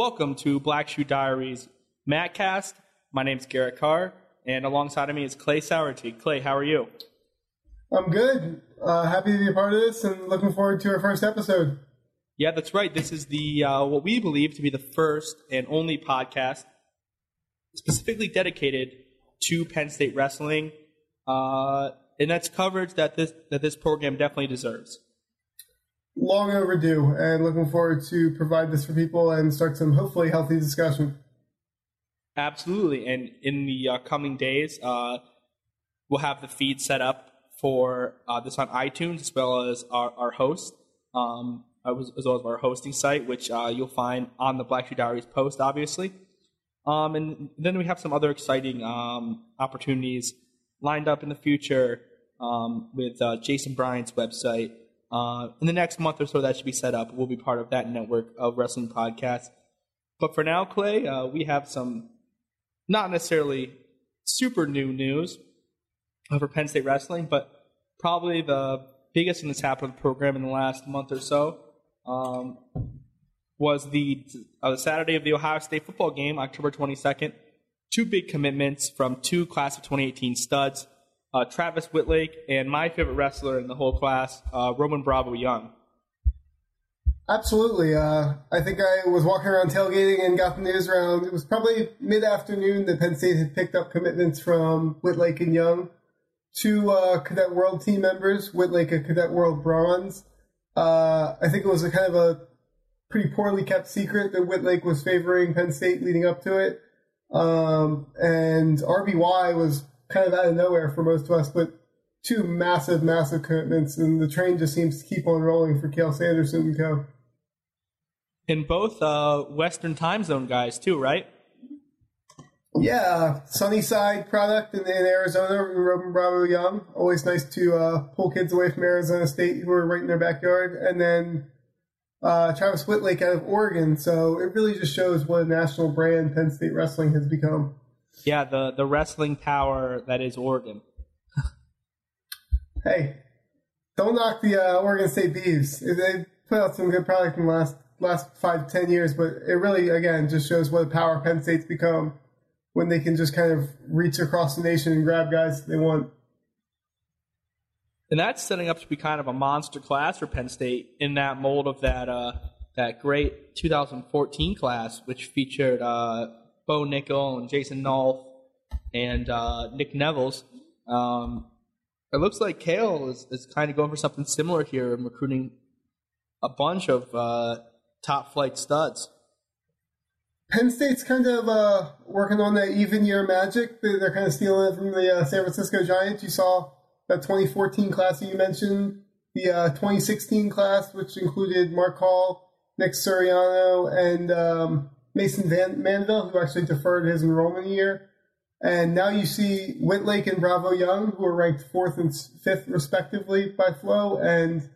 Welcome to Black Shoe Diaries Mattcast. My name's Garrett Carr, and alongside of me is Clay Sauertieg. Clay, how are you? I'm good. Uh, happy to be a part of this, and looking forward to our first episode. Yeah, that's right. This is the uh, what we believe to be the first and only podcast specifically dedicated to Penn State wrestling, uh, and that's coverage that this that this program definitely deserves long overdue and looking forward to provide this for people and start some hopefully healthy discussion. Absolutely. And in the uh, coming days, uh, we'll have the feed set up for uh, this on iTunes as well as our, our host, um, as well as our hosting site, which uh, you'll find on the Black Shoe Diaries post, obviously. Um, and then we have some other exciting um, opportunities lined up in the future um, with uh, Jason Bryant's website uh, in the next month or so, that should be set up. We'll be part of that network of wrestling podcasts. But for now, Clay, uh, we have some not necessarily super new news for Penn State wrestling, but probably the biggest thing that's happened to the program in the last month or so um, was the uh, Saturday of the Ohio State football game, October 22nd. Two big commitments from two class of 2018 studs uh, Travis Wittlake, and my favorite wrestler in the whole class, uh, Roman Bravo Young. Absolutely. Uh, I think I was walking around tailgating and got the news around. It was probably mid afternoon that Penn State had picked up commitments from Wittlake and Young, two uh, Cadet World team members, Wittlake a Cadet World Bronze. Uh, I think it was a kind of a pretty poorly kept secret that Wittlake was favoring Penn State leading up to it. Um, and RBY was kind of out of nowhere for most of us, but two massive, massive commitments, and the train just seems to keep on rolling for Cael Sanderson and co. In both uh, Western time zone guys, too, right? Yeah, Sunnyside product in, in Arizona, Roman Bravo Young. Always nice to uh, pull kids away from Arizona State who are right in their backyard. And then uh, Travis Wittlake out of Oregon. So it really just shows what a national brand Penn State wrestling has become. Yeah, the the wrestling power that is Oregon. hey, don't knock the uh, Oregon State Beavs. They put out some good product in the last last five ten years, but it really again just shows what a power Penn State's become when they can just kind of reach across the nation and grab guys they want. And that's setting up to be kind of a monster class for Penn State in that mold of that uh, that great 2014 class, which featured uh, Bo Nickal and Jason Nolf and uh, Nick Nevills. Um, it looks like Cael is, is kind of going for something similar here and recruiting a bunch of uh, top flight studs. Penn State's kind of uh, working on that even year magic. They're kind of stealing it from the uh, San Francisco Giants. You saw that 2014 class that you mentioned, the uh, 2016 class, which included Mark Hall, Nick Suriano, and um, Mason Van Manville, who actually deferred his enrollment year. And now you see Wittlake and Bravo Young, who are ranked fourth and fifth respectively by Flow, and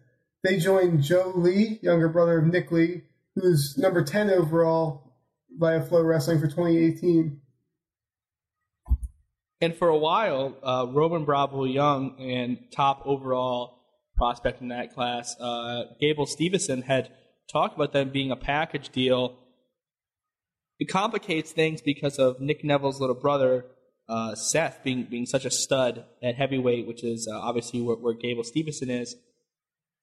they joined Joe Lee, younger brother of Nick Lee, who's number 10 overall via Flow Wrestling for 2018. And for a while, uh, Roman Bravo Young and top overall prospect in that class, uh, Gable Stevenson, had talked about them being a package deal it complicates things because of Nick Nevills' little brother, uh, Seth, being being such a stud at heavyweight, which is uh, obviously where, where Gable Stevenson is.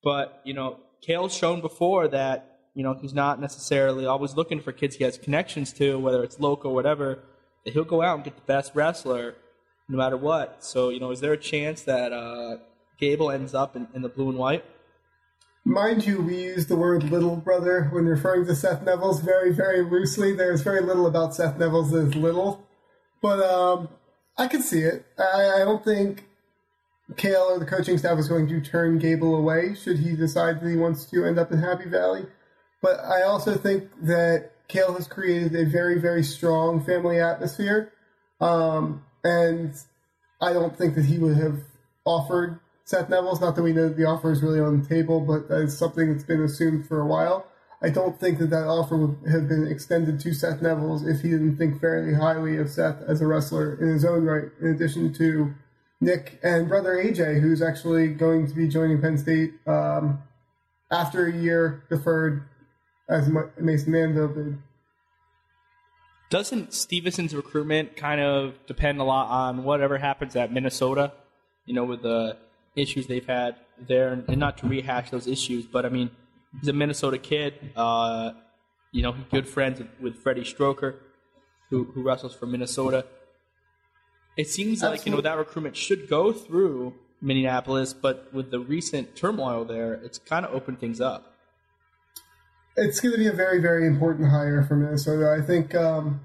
But you know, Cael's shown before that you know he's not necessarily always looking for kids he has connections to, whether it's local or whatever. That he'll go out and get the best wrestler, no matter what. So you know, is there a chance that uh, Gable ends up in, in the blue and white? Mind you, we use the word little brother when referring to Seth Nevills very, very loosely. There's very little about Seth Nevills as little. But um, I can see it. I, I don't think Cael or the coaching staff is going to turn Gable away should he decide that he wants to end up in Happy Valley. But I also think that Cael has created a very, very strong family atmosphere. Um, and I don't think that he would have offered Seth Nevills Not that we know the offer is really on the table, but it's something that's been assumed for a while. I don't think that that offer would have been extended to Seth Nevills if he didn't think fairly highly of Seth as a wrestler in his own right, in addition to Nick and brother AJ, who's actually going to be joining Penn State um, after a year deferred as Mason Manville did. Doesn't Stevenson's recruitment kind of depend a lot on whatever happens at Minnesota? You know, with the issues they've had there, and not to rehash those issues, but I mean, he's a Minnesota kid. Uh, you know, good friends with Freddie Stroker, who, who wrestles for Minnesota. It seems like you know that recruitment should go through Minneapolis, but with the recent turmoil there, it's kind of opened things up it's going to be a very, very important hire for Minnesota. I think um,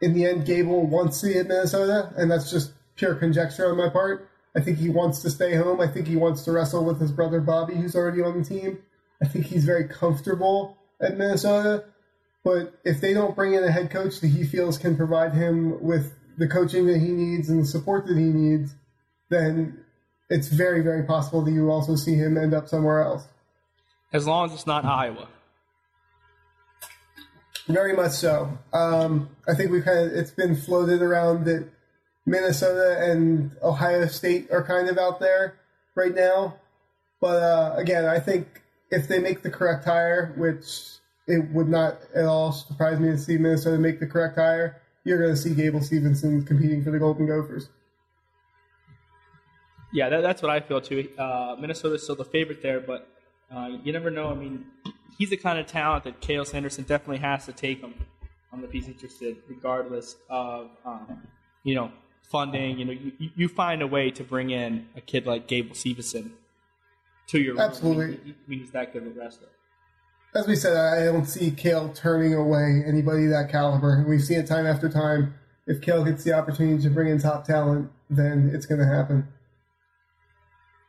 in the end, Gable wants to be at Minnesota, and that's just pure conjecture on my part. I think he wants to stay home. I think he wants to wrestle with his brother Bobby, who's already on the team. I think he's very comfortable at Minnesota. But if they don't bring in a head coach that he feels can provide him with the coaching that he needs and the support that he needs, then it's very, very possible that you also see him end up somewhere else. As long as it's not Iowa. Very much so. Um, I think we've kind of, it's been floated around that Minnesota and Ohio State are kind of out there right now. But uh, again, I think if they make the correct hire, which it would not at all surprise me to see Minnesota make the correct hire, you're going to see Gable Stevenson competing for the Golden Gophers. Yeah, that, that's what I feel too. Uh, Minnesota's still the favorite there, but uh, you never know. I mean, he's the kind of talent that Cael Sanderson definitely has to take him um, if he's interested, regardless of um, you know funding. You know, you, you find a way to bring in a kid like Gable Stevenson to your absolutely. Room. He, he, he's that good of a wrestler. As we said, I don't see Cael turning away anybody that caliber. We've seen it time after time. If Cael gets the opportunity to bring in top talent, then it's going to happen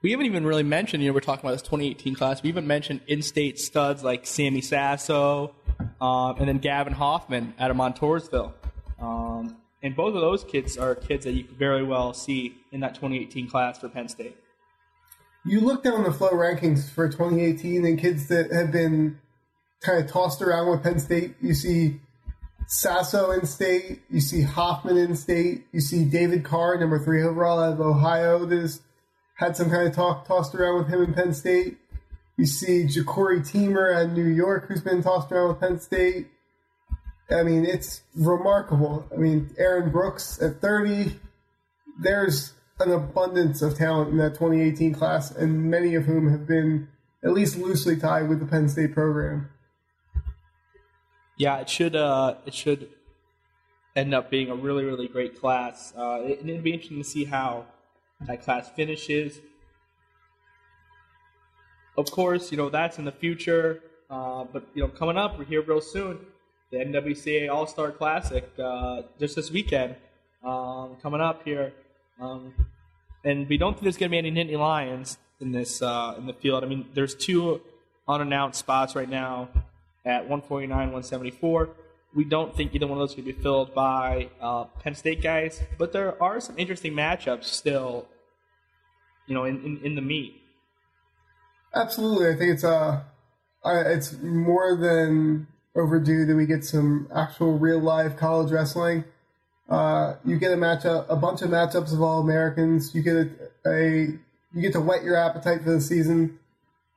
we haven't even really mentioned, you know, we're talking about this 2018 class. We even mentioned in-state studs like Sammy Sasso, um, and then Gavin Hoffman out of Montoursville. Um, and both of those kids are kids that you could very well see in that 2018 class for Penn State. You look down the flow rankings for 2018 and kids that have been kind of tossed around with Penn State. You see Sasso in state, you see Hoffman in state, you see David Carr, number three overall out of Ohio, that is had some kind of talk tossed around with him in Penn State. You see Jacori Teemer at New York, who's been tossed around with Penn State. I mean, it's remarkable. I mean, Aaron Brooks at 30. There's an abundance of talent in that 2018 class, and many of whom have been at least loosely tied with the Penn State program. Yeah, it should. Uh, it should end up being a really, really great class. Uh, it, it'd be interesting to see how that class finishes. Of course, you know that's in the future, uh, but you know coming up, we're here real soon. The NWCA All Star Classic uh, just this weekend um, coming up here, um, and we don't think there's going to be any Nittany Lions in this uh, in the field. I mean, there's two unannounced spots right now at 149, 174 we don't think either one of those could be filled by uh, Penn State guys, but there are some interesting matchups still, you know, in, in, in the meet. Absolutely, I think it's uh, it's more than overdue that we get some actual real live college wrestling. Uh, you get a matchup, a bunch of matchups of all Americans. You get a, a you get to whet your appetite for the season.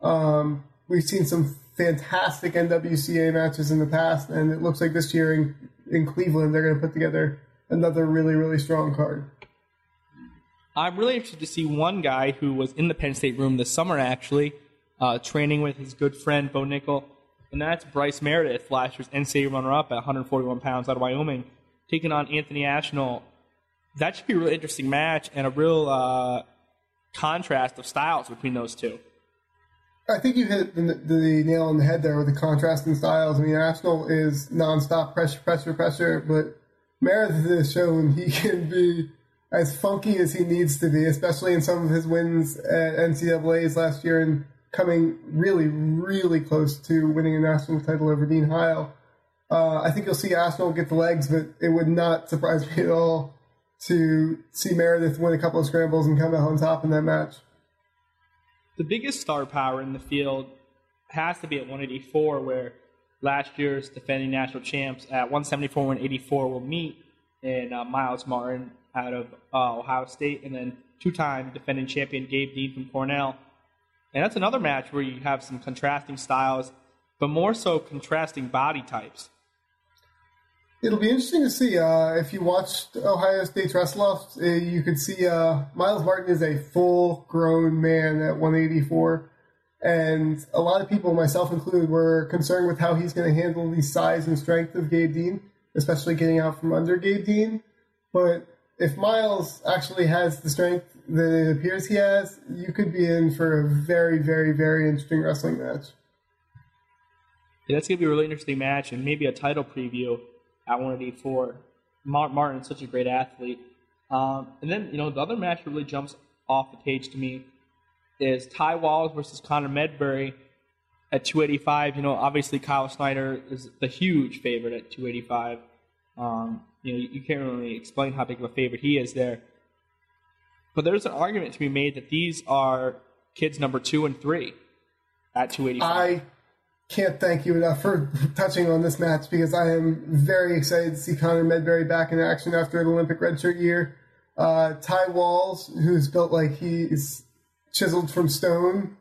Um, we've seen some fantastic NWCA matches in the past, and it looks like this year in, in Cleveland they're going to put together another really, really strong card. I'm really interested to see one guy who was in the Penn State room this summer, actually, uh, training with his good friend Bo Nickal, and that's Bryce Meredith, last year's NCAA runner-up at 141 pounds out of Wyoming, taking on Anthony Ashnault. That should be a really interesting match and a real uh, contrast of styles between those two. I think you hit the, the, nail on the head there with the contrasting styles. I mean, Ashnault is nonstop pressure, pressure, pressure, but Meredith has shown he can be as funky as he needs to be, especially in some of his wins at NCAA's last year and coming really, really close to winning a national title over Dean Heil. Uh, I think you'll see Ashnault get the legs, but it would not surprise me at all to see Meredith win a couple of scrambles and come out on top in that match the biggest star power in the field has to be at 184, where last year's defending national champs at 174 and 184 will meet in uh, Myles Martin out of uh, Ohio State, and then two-time defending champion Gabe Dean from Cornell. And that's another match where you have some contrasting styles, but more so contrasting body types. It'll be interesting to see. Uh, if you watched Ohio State's wrestle off, uh, you could see uh, Myles Martin is a full grown man at 184. And a lot of people, myself included, were concerned with how he's going to handle the size and strength of Gabe Dean, especially getting out from under Gabe Dean. But if Myles actually has the strength that it appears he has, you could be in for a very, very, very interesting wrestling match. Yeah, that's to be a really interesting match and maybe a title preview at 184. Martin's such a great athlete. Um, and then, you know, the other match that really jumps off the page to me is Ty Walz versus Connor Medbery at 285. You know, obviously Kyle Snyder is the huge favorite at 285. Um, you know, you can't really explain how big of a favorite he is there. But there's an argument to be made that these are kids number two and three at 285. I can't thank you enough for touching on this match because I am very excited to see Connor Medbery back in action after an Olympic redshirt year. Uh, Ty Walz, who's built like he's chiseled from stone,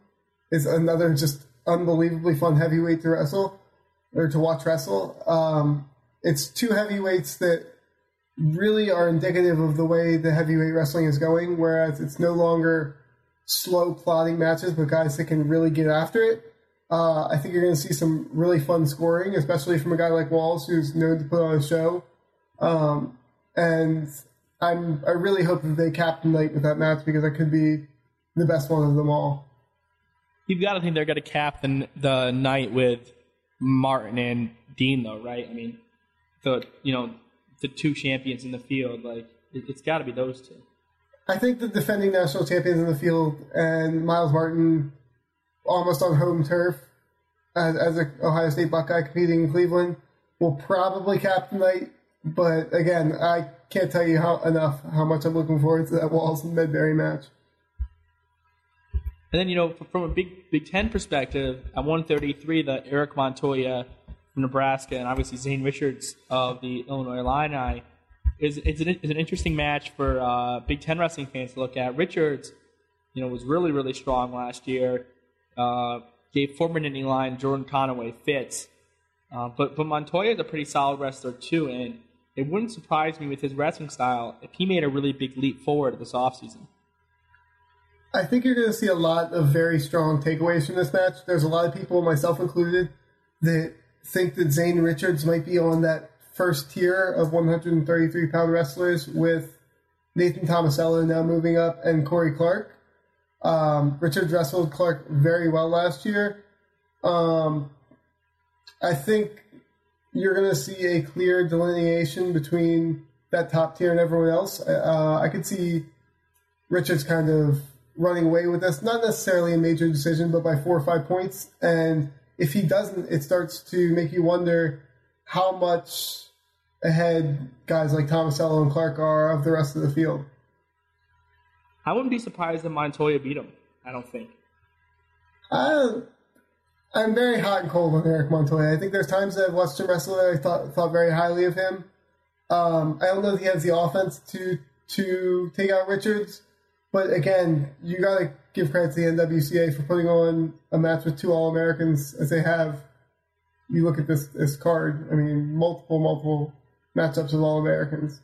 is another just unbelievably fun heavyweight to wrestle or to watch wrestle. Um, it's two heavyweights that really are indicative of the way the heavyweight wrestling is going, whereas it's no longer slow plotting matches, but guys that can really get after it. Uh, I think you're going to see some really fun scoring, especially from a guy like Walz, who's known to put on a show. Um, and I'm I really hope that they captain night with that match because that could be the best one of them all. You've got to think they're going to cap the, the night with Martin and Dean, though, right? I mean, the you know the two champions in the field. Like it, has got to be those two. I think the defending national champions in the field and Myles Martin, almost on home turf, as, as a Ohio State Buckeye competing in Cleveland, will probably cap the night. But again, I can't tell you how enough how much I'm looking forward to that Walz and Medbery match. And then you know, from a Big Big Ten perspective, at 133, the Eric Montoya Nebraska, and obviously Zane Richards of the Illinois Illini. Is it's an, it's an interesting match for uh, Big Ten wrestling fans to look at. Richards, you know, was really really strong last year. Uh, gave former Nittany Lion Jordan Conaway fits, uh, but but Montoya is a pretty solid wrestler too, and it wouldn't surprise me with his wrestling style if he made a really big leap forward this offseason. I think you're going to see a lot of very strong takeaways from this match. There's a lot of people, myself included, that think that Zane Richards might be on that first tier of 133 pound wrestlers with Nathan Tomasello now moving up and Cory Clark. Um, Richards wrestled Clark very well last year. Um, I think you're going to see a clear delineation between that top tier and everyone else. Uh, I could see Richards kind of running away with this, not necessarily a major decision, but by four or five points. And if he doesn't, it starts to make you wonder how much ahead guys like Tomasello and Clark are of the rest of the field. I wouldn't be surprised if Montoya beat him. I don't think. I, I'm very hot and cold on Eric Montoya. I think there's times that I've watched him wrestle that I thought thought very highly of him. Um, I don't know if he has the offense to to take out Richards, but again, you got to give credit to the NWCA for putting on a match with two All Americans as they have. You look at this this card. I mean, multiple multiple matchups of All Americans.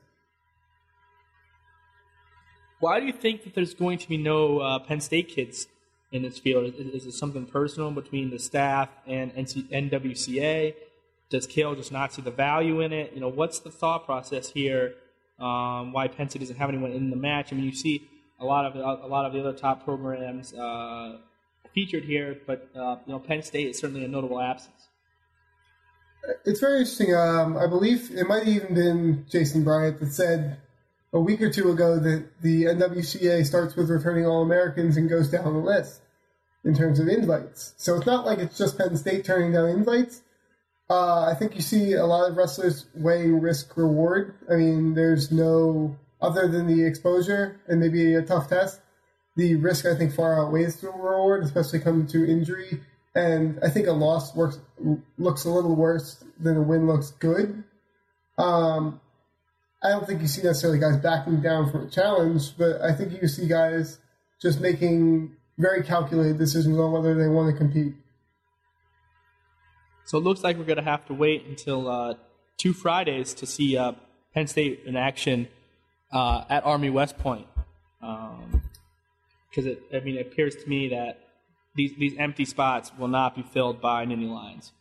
Why do you think that there's going to be no uh, Penn State kids in this field? Is, is, it something personal between the staff and NC, NWCA? Does Cael just not see the value in it? You know, what's the thought process here? Um, why Penn State doesn't have anyone in the match? I mean, you see a lot of a lot of the other top programs uh, featured here, but uh, you know Penn State is certainly a notable absence. It's very interesting. Um, I believe it might have even been Jason Bryant that said a week or two ago that the NWCA starts with returning All Americans and goes down the list in terms of invites. So it's not like it's just Penn State turning down invites. Uh, I think you see a lot of wrestlers weighing risk reward. I mean, there's no other than the exposure and maybe a tough test, the risk I think far outweighs the reward, especially coming to injury. And I think a loss works looks a little worse than a win looks good. Um, I don't think you see necessarily guys backing down from a challenge, but I think you see guys just making very calculated decisions on whether they want to compete. So it looks like we're going to have to wait until uh, two Fridays to see uh, Penn State in action uh, at Army West Point. Because it, I mean, it appears to me that these these empty spots will not be filled by Nittany Lions.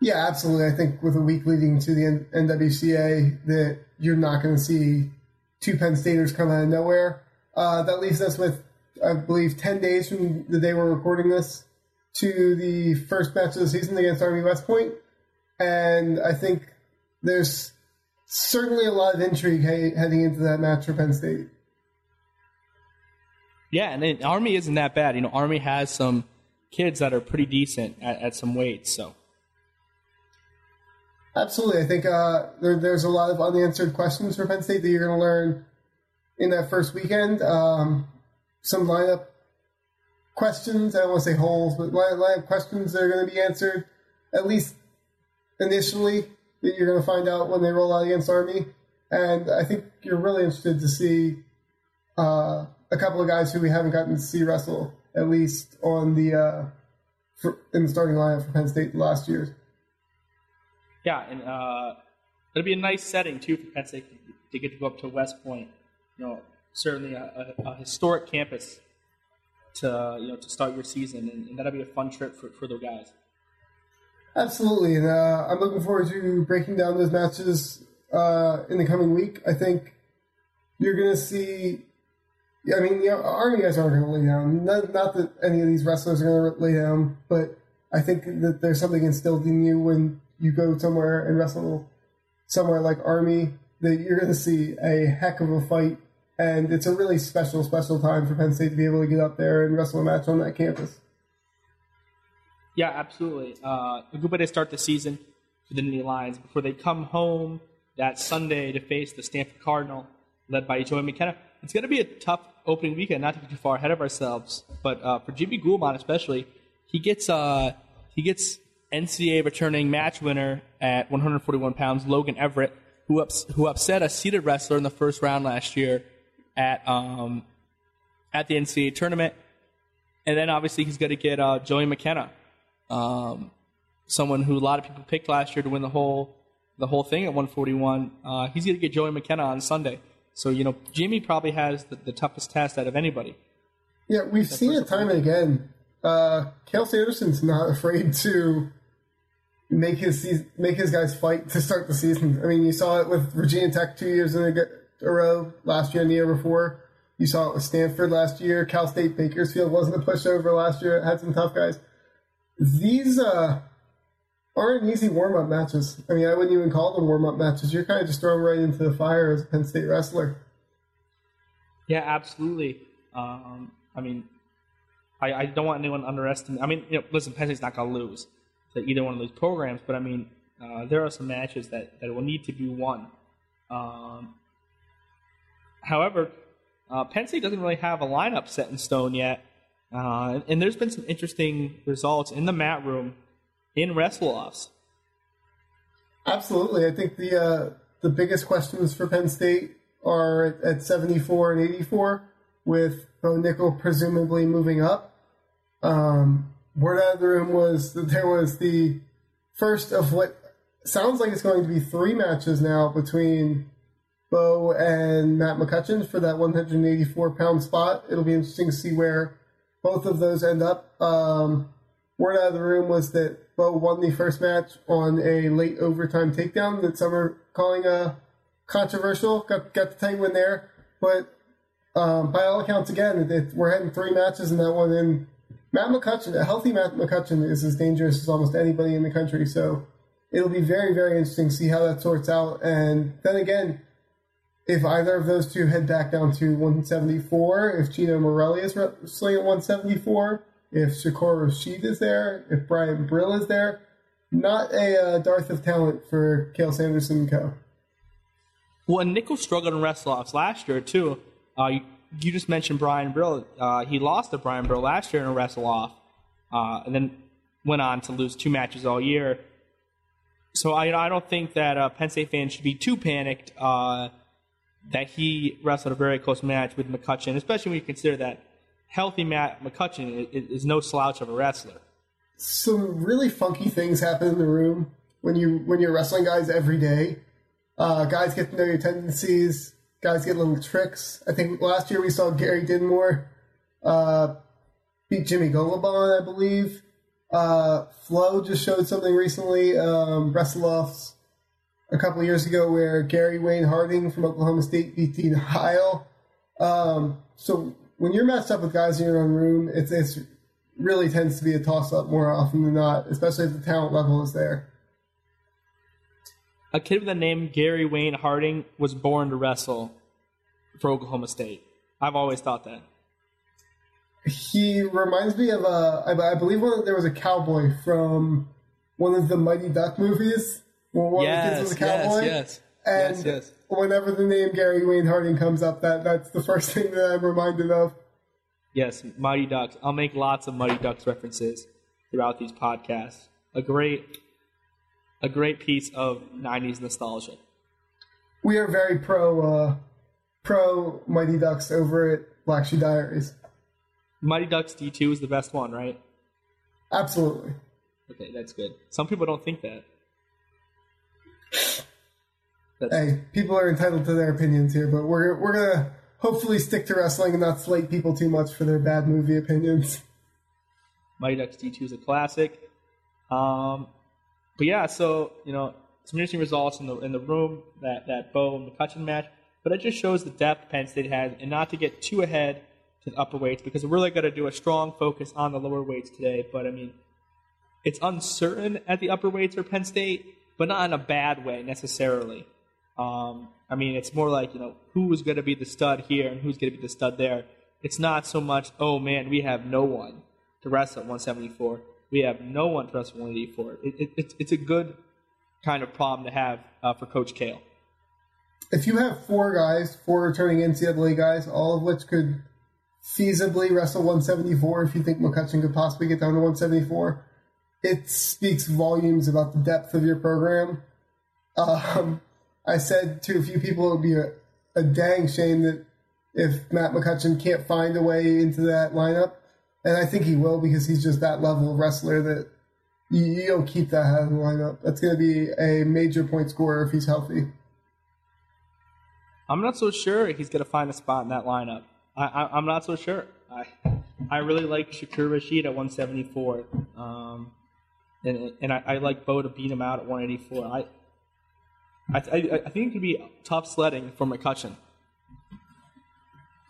Yeah, absolutely. I think with a week leading to the NWCA, that you're not going to see two Penn Staters come out of nowhere. Uh, that leaves us with, I believe, 10 days from the day we're recording this to the first match of the season against Army West And I think there's certainly a lot of intrigue he- heading into that match for Penn State. Yeah, and then Army isn't that bad. You know, Army has some kids that are pretty decent at, at some weights. So Absolutely. I think uh, there, there's a lot of unanswered questions for Penn State that you're going to learn in that first weekend. Um, some lineup questions, I don't want to say holes, but line- lineup questions that are going to be answered, at least initially, that you're going to find out when they roll out against Army. And I think you're really interested to see uh, a couple of guys who we haven't gotten to see wrestle, at least on the uh, for, in the starting lineup for Penn State last year. yeah, and uh, it'll be a nice setting too for Penn State to get to go up to West Point. You know, certainly a, a, a historic campus to you know to start your season, and, and that'll be a fun trip for for the guys. Absolutely, and uh, I'm looking forward to breaking down those matches uh, in the coming week. I think you're going to see. Yeah, I mean, the Army guys aren't going to lay down. Not, not that any of these wrestlers are going to lay down, but I think that there's something instilled in you when you go somewhere and wrestle somewhere like Army that you're going to see a heck of a fight, and it's a really special, special time for Penn State to be able to get up there and wrestle a match on that campus. Yeah, absolutely. Uh, a good way to start the season for the Nittany Lions before they come home that Sunday to face the Stanford Cardinal, led by Joey McKenna. It's going to be a tough opening weekend, not to get too far ahead of ourselves, but uh, for Jimmy Gulibon especially, he gets uh, he gets NCAA returning match winner at 141 pounds, Logan Everett, who ups, who upset a seeded wrestler in the first round last year at um, at the NCAA tournament, and then obviously he's going to get uh, Joey McKenna, um, someone who a lot of people picked last year to win the whole the whole thing at 141. Uh, he's going to get Joey McKenna on Sunday. So you know, Jimmy probably has the, the toughest test out of anybody. Yeah, we've seen it time and again. Uh, Cael Sanderson's not afraid to make his seas- make his guys fight to start the season. I mean, you saw it with Virginia Tech two years in a row last year and the year before. You saw it with Stanford last year. Cal State Bakersfield wasn't a pushover last year. It had some tough guys. These uh, aren't easy warm up matches. I mean, I wouldn't even call them warm up matches. You're kind of just thrown right into the fire as a Penn State wrestler. Yeah, absolutely. Um, I mean, I, I don't want anyone to underestimate. I mean, you know, listen, Penn State's not going to lose to either one of those programs, but I mean, uh, there are some matches that, that will need to be won. Um, however, uh, Penn State doesn't really have a lineup set in stone yet, uh, and, there's been some interesting results in the mat room in wrestle offs. Absolutely. I think the uh, the biggest questions for Penn State are at, at 74 and 84, with Bo Nickal presumably moving up. Um, word out of the room was that there was the first of what sounds like it's going to be three matches now between Bo and Matt McCutcheon for that 184 pound spot. It'll be interesting to see where both of those end up. Um, word out of the room was that Bo won the first match on a late overtime takedown that some are calling a controversial. Got got the tag win there, but um, by all accounts, again, it- we're heading three matches in that one. And Matt McCutcheon, a healthy Matt McCutcheon, is as dangerous as almost anybody in the country. So it'll be very very interesting to see how that sorts out. And then again. If either of those two head back down to 174, if Geno Morelli is wrestling at 174, if Shakur Rashid is there, if Brian Brill is there, not a uh, dearth of talent for Cael Sanderson and co. Well, and Nickal struggled in wrestle offs last year too. Uh, you, you just mentioned Brian Brill. Uh, he lost to Brian Brill last year in a wrestle off, uh, and then went on to lose two matches all year. So I, I don't think that uh, Penn State fans should be too panicked uh, that he wrestled a very close match with McCutcheon, especially when you consider that healthy Matt McCutcheon is, is no slouch of a wrestler. Some really funky things happen in the room when you when you're wrestling guys every day. Uh, guys get to know your tendencies. Guys get little tricks. I think last year we saw Gary Dinmore uh, beat Jimmy Gulibon, I believe. Uh, Flo just showed something recently, um, Wrestle-Offs a couple years ago, where Gary Wayne Harding from Oklahoma State beat Dean Heil. Um, so when you're matched up with guys in your own room, it's, it's really tends to be a toss up more often than not, especially if the talent level is there. A kid with the name Gary Wayne Harding was born to wrestle for Oklahoma State. I've always thought that. He reminds me of a, I, I believe one, there was a cowboy from one of the Mighty Duck movies. Well, one of the kids was a yes, cowboy. yes, And yes, yes. whenever the name Gary Wayne Harding comes up, that that's the first thing that I'm reminded of. Yes, Mighty Ducks. I'll make lots of Mighty Ducks references throughout these podcasts. A great, a great piece of '90s nostalgia. We are very pro uh, pro Mighty Ducks over at Black Shoe Diaries. Mighty Ducks D2 is the best one, right? Absolutely. Okay, that's good. Some people don't think that. Hey, people are entitled to their opinions here, but we're we're gonna hopefully stick to wrestling and not slate people too much for their bad movie opinions. Mighty Ducks D2 is a classic. Um, but yeah, so you know some interesting results in the in the room that that Bo and McCutcheon match. But it just shows the depth Penn State has, and not to get too ahead to the upper weights because we're really going to do a strong focus on the lower weights today. But I mean, it's uncertain at the upper weights for Penn State, but not in a bad way necessarily. Um, I mean, it's more like you know who is going to be the stud here and who's going to be the stud there. It's not so much, oh man, we have no one to wrestle at 174. We have no one to wrestle at 184. It, it, it's, it's a good kind of problem to have uh, for Coach Cael. If you have four guys, four returning NCAA guys, all of which could feasibly wrestle 174, if you think McCutcheon could possibly get down to 174, it speaks volumes about the depth of your program. Um, I said to a few people it would be a, a dang shame that if Matt McCutcheon can't find a way into that lineup, and I think he will because he's just that level of wrestler that you, you don't keep that out of the lineup. That's going to be a major point scorer if he's healthy. I'm not so sure he's going to find a spot in that lineup. I, I'm not so sure. I, I really like Shakur Rashid at 174. Um, and and I, I like Bo to beat him out at 184. I, I, I, think it could be tough sledding for McCutcheon.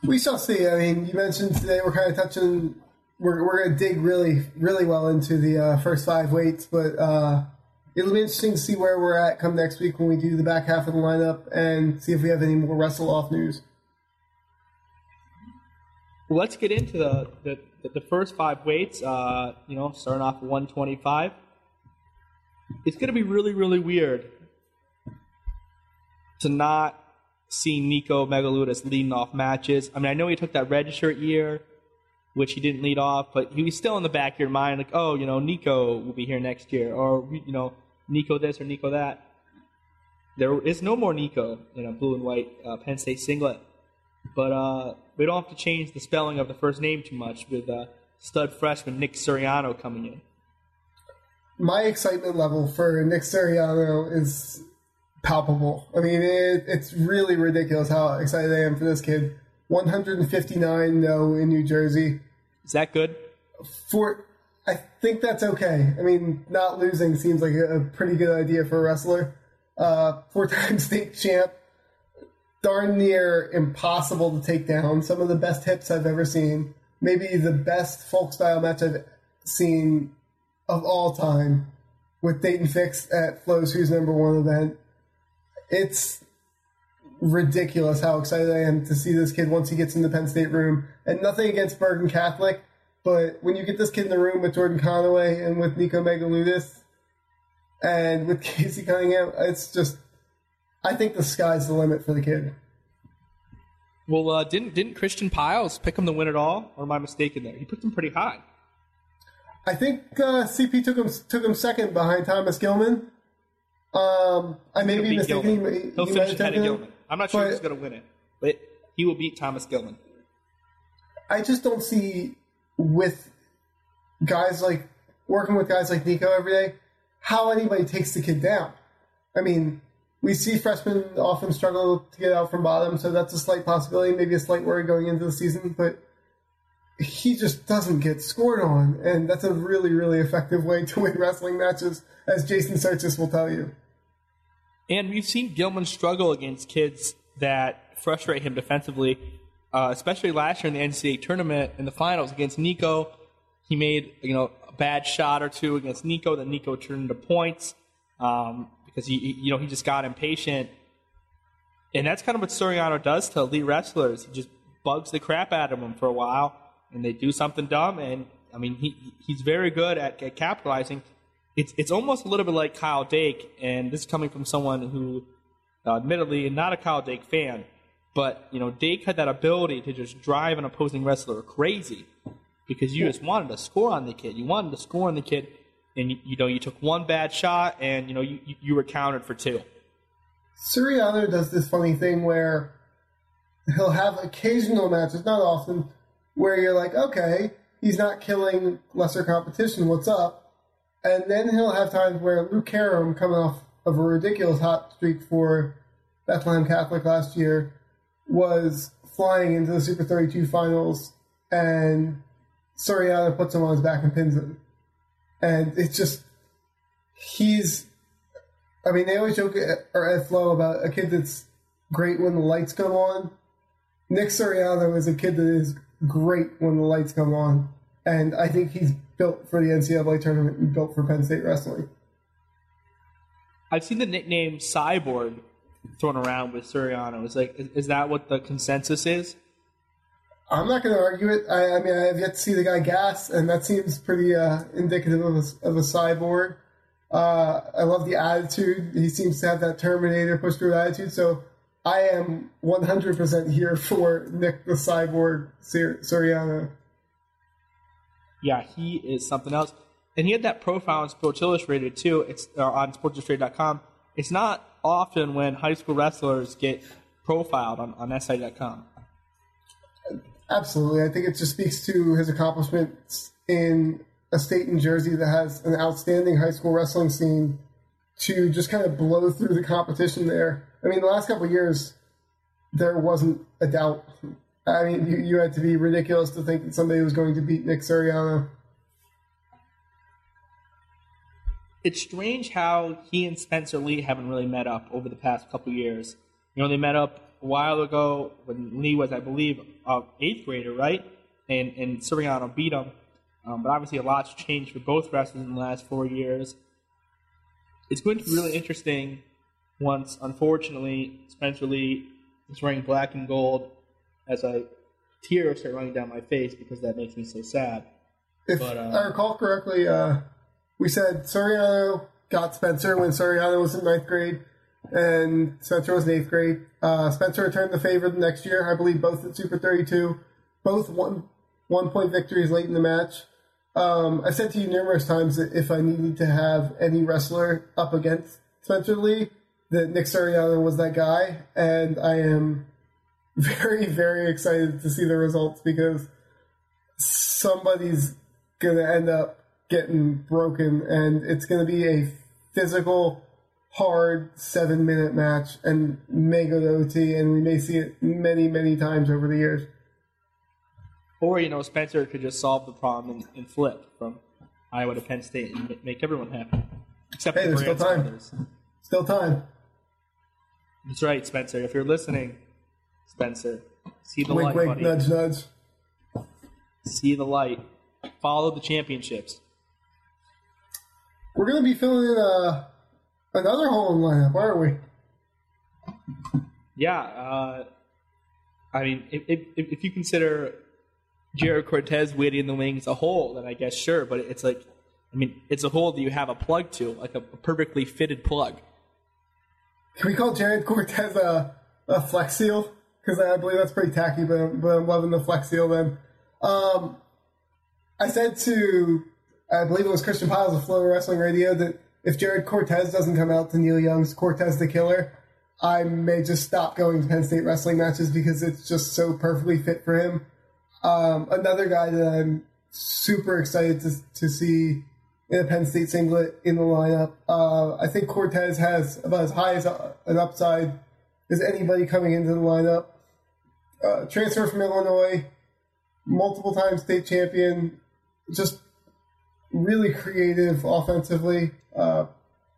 We shall see. I mean, you mentioned today we're kind of touching. We're we're going to dig really really well into the uh, first five weights, but uh, it'll be interesting to see where we're at come next week when we do the back half of the lineup and see if we have any more wrestle off news. Let's get into the, the, the first five weights. Uh, you know, starting off 125. It's going to be really, really weird to not see Nico Megaludis leading off matches. I mean, I know he took that red shirt year, which he didn't lead off, but he was still in the back of your mind, like, oh, you know, Nico will be here next year, or you know, Nico this or Nico that. There is no more Nico in a blue and white uh, Penn State singlet, but uh, we don't have to change the spelling of the first name too much with uh, stud freshman Nick Suriano coming in. My excitement level for Nick Suriano is palpable. I mean, it, it's really ridiculous how excited I am for this kid. 159 no in New Jersey. Is that good? For I think that's okay. I mean, not losing seems like a, a pretty good idea for a wrestler. Uh, four-time state champ, darn near impossible to take down. Some of the best hips I've ever seen. Maybe the best folk style match I've seen of all time with Daton Fix at Flo's Who's Number One event. It's ridiculous how excited I am to see this kid once he gets in the Penn State room. And nothing against Bergen Catholic, but when you get this kid in the room with Jordan Conaway and with Nico Megaludis and with Casey Cunningham, it's just, I think the sky's the limit for the kid. Well, uh, didn't didn't Christian Pyles pick him to win it all, or am I mistaken there? He picked him pretty high. I think uh, CP took him took him second behind Thomas Gilman. Um, I may be mistaken. Gilman. He, He'll he finish ahead of him. Gilman. I'm not sure But- who's going to win it, but he will beat Thomas Gilman. I just don't see with guys like working with guys like Nico every day. how anybody takes the kid down. I mean, we see freshmen often struggle to get out from bottom, so that's a slight possibility, maybe a slight worry going into the season, but he just doesn't get scored on, and that's a really, really effective way to win wrestling matches, as Jason Tsirtsis will tell you. And we've seen Gilman struggle against kids that frustrate him defensively, uh, especially last year in the NCAA tournament in the finals against Nico. He made you know a bad shot or two against Nico, then Nico turned into points um, because he you know he just got impatient, and that's kind of what Suriano does to elite wrestlers. He just bugs the crap out of them for a while, and they do something dumb, and I mean he he's very good at, at capitalizing it's it's almost a little bit like Kyle Dake, and this is coming from someone who, uh, admittedly, not a Kyle Dake fan, but you know Dake had that ability to just drive an opposing wrestler crazy because you just wanted to score on the kid. You wanted to score on the kid, and you, know you took one bad shot, and you know you you were counted for two. Suriano does this funny thing where he'll have occasional matches, not often, where you're like, okay, he's not killing lesser competition. What's up? And then he'll have times where Luke Karam, coming off of a ridiculous hot streak for Bethlehem Catholic last year, was flying into the Super 32 finals, and Suriano puts him on his back and pins him. And it's just, he's, I mean, they always joke at, or at Flow about a kid that's great when the lights come on. Nick Suriano is a kid that is great when the lights come on. And I think he's built for the NCAA tournament and built for Penn State wrestling. I've seen the nickname Cyborg thrown around with Suriano. Is like, is, is, that what the consensus is? I'm not going to argue it. I, I, mean, I have yet to see the guy gas, and that seems pretty uh, indicative of a, of a cyborg. Uh, I love the attitude. He seems to have that Terminator push through attitude. So I am 100% here for Nick the Cyborg Sir- Suriano yeah, he is something else. And he had that profile on Sports Illustrated too. It's uh, on SportsIllustrated.com. It's not often when high school wrestlers get profiled on, on SI.com. Absolutely. I think it just speaks to his accomplishments in a state in Jersey that has an outstanding high school wrestling scene to just kind of blow through the competition there. I mean, the last couple years, there wasn't a doubt I mean, you, you had to be ridiculous to think that somebody was going to beat Nick Suriano. It's strange how he and Spencer Lee haven't really met up over the past couple years. You know, they met up a while ago when Lee was, I believe, a eighth grader, right? And and Suriano beat him. Um, but obviously, a lot's changed for both wrestlers in the last four years. It's going to be really interesting once, unfortunately, Spencer Lee is wearing black and gold as I tears start running down my face because that makes me so sad. If but, uh, I recall correctly, uh, we said Suriano got Spencer when Suriano was in ninth grade, and Spencer was in eighth grade. Uh, Spencer returned the favor the next year, I believe, both at Super 32, both one one point victories late in the match. Um, I said to you numerous times that if I needed to have any wrestler up against Spencer Lee, that Nick Suriano was that guy, and I am very, very excited to see the results because somebody's to end up getting broken and it's to be a physical, hard seven minute match and may go to OT and we may see it many, many times over the years. Or, you know, Spencer could just solve the problem and, and flip from Iowa to Penn State and make everyone happy. Except hey, there's still time. Still time. That's right, Spencer. If you're listening, Spencer. See the wink, light, wink, buddy. nudge, nudge. See the light. Follow the championships. We're going to be filling in a, another hole in the lineup, aren't we? Yeah. Uh, I mean, if, if, if you consider Jared Cortez waiting in the wings a hole, then I guess sure. But it's like, I mean, it's a hole that you have a plug to, like a, a perfectly fitted plug. Can we call Jared Cortez a, a flex seal? because I believe that's pretty tacky, but, but I'm loving the Flex Seal then. Um, I said to, I believe it was Christian Pyles of Flow Wrestling Radio that if Jared Cortez doesn't come out to Neil Young's Cortez the Killer, I may just stop going to Penn State wrestling matches because it's just so perfectly fit for him. Um, another guy that I'm super excited to, to see in a Penn State singlet in the lineup. Uh, I think Cortez has about as high as a, an upside as anybody coming into the lineup. Uh, transfer from Illinois, multiple time state champion, just really creative offensively. Uh,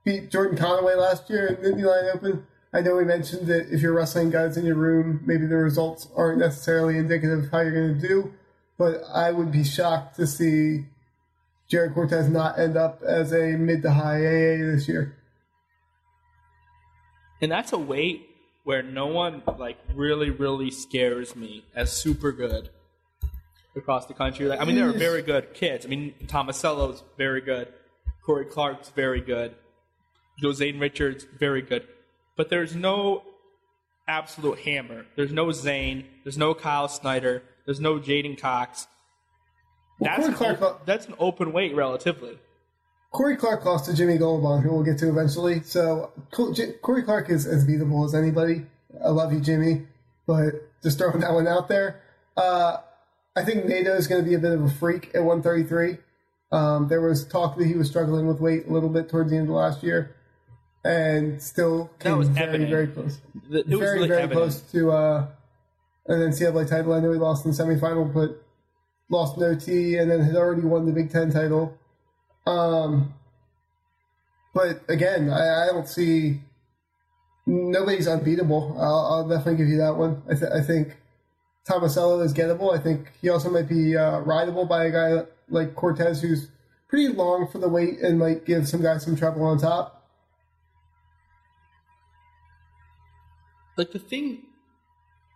beat Jordan Conaway last year in the Nittany Lion Open. I know we mentioned that if you're wrestling guys in your room, maybe the results aren't necessarily indicative of how you're going to do, but I would be shocked to see Jared Cortez not end up as a mid to high AA this year. And that's a weight where no one like really, really scares me as super good across the country. Like, I mean, there are very good kids. I mean, Tomasello's very good. Cory Clark's very good. Jose Richards, very good. But there's no absolute hammer. There's no Zain. There's no Kyle Snyder. There's no J'den Cox. Well, That's, Cory an, Clark, op- that's an open weight relatively. Cory Clark lost to Jimmy Gulibon, who we'll get to eventually. So Co- Cory Clark is as beatable as anybody. I love you, Jimmy, but just throwing that one out there. Uh, I think Nato is going to be a bit of a freak at 133. Um, there was talk that he was struggling with weight a little bit towards the end of last year, and still came was very, evident. very close. The- It very, really very evident. close to uh, an NCAA title. I know he lost in the semifinal, but lost no OT and then had already won the Big Ten title. Um, but again, I, I don't see nobody's unbeatable. I'll, I'll definitely give you that one. I, th- I think Tomasello is gettable. I think he also might be uh, rideable by a guy like Cortez, who's pretty long for the weight and might give some guys some trouble on top. like the thing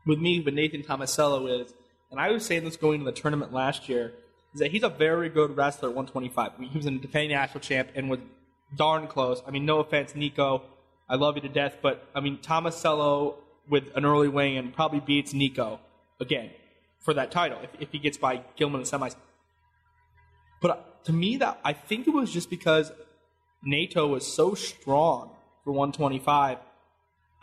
with me with Nathan Tomasello is, and I was saying this going to the tournament last year, is that he's a very good wrestler at 125. I mean, he was a defending national champ and was darn close. I mean, no offense, Nico, I love you to death, but I mean Tomasello with an early weigh-in probably beats Nico again for that title if, if he gets by Gilman in semis. But uh, to me, that I think it was just because Nato was so strong for 125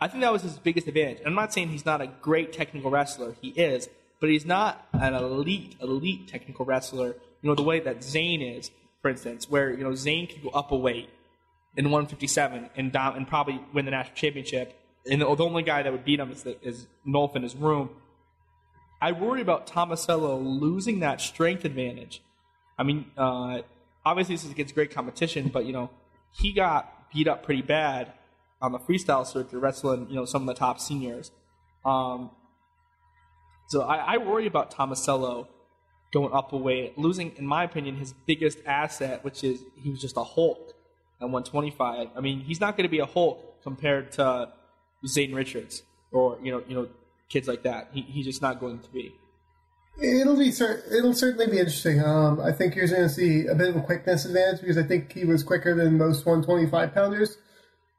I think that was his biggest advantage. And I'm not saying he's not a great technical wrestler. He is, but he's not an elite, elite technical wrestler. You know, the way that Zain is, for instance, where you know Zain could go up a weight in 157 and and probably win the national championship. And the, the only guy that would beat him is, is Nolf in his room. I worry about Tomasello losing that strength advantage. I mean, uh, obviously this is against great competition, but you know he got beat up pretty bad on the freestyle circuit, wrestling you know some of the top seniors. Um, so I, I worry about Tomasello going up a weight, losing, in my opinion, his biggest asset, which is he was just a Hulk at 125. I mean, he's not going to be a Hulk compared to Zane Richards or you know you know kids like that. He, he's just not going to be. It'll be it'll certainly be interesting. Um, I think you're going to see a bit of a quickness advantage because I think he was quicker than most 125 pounders.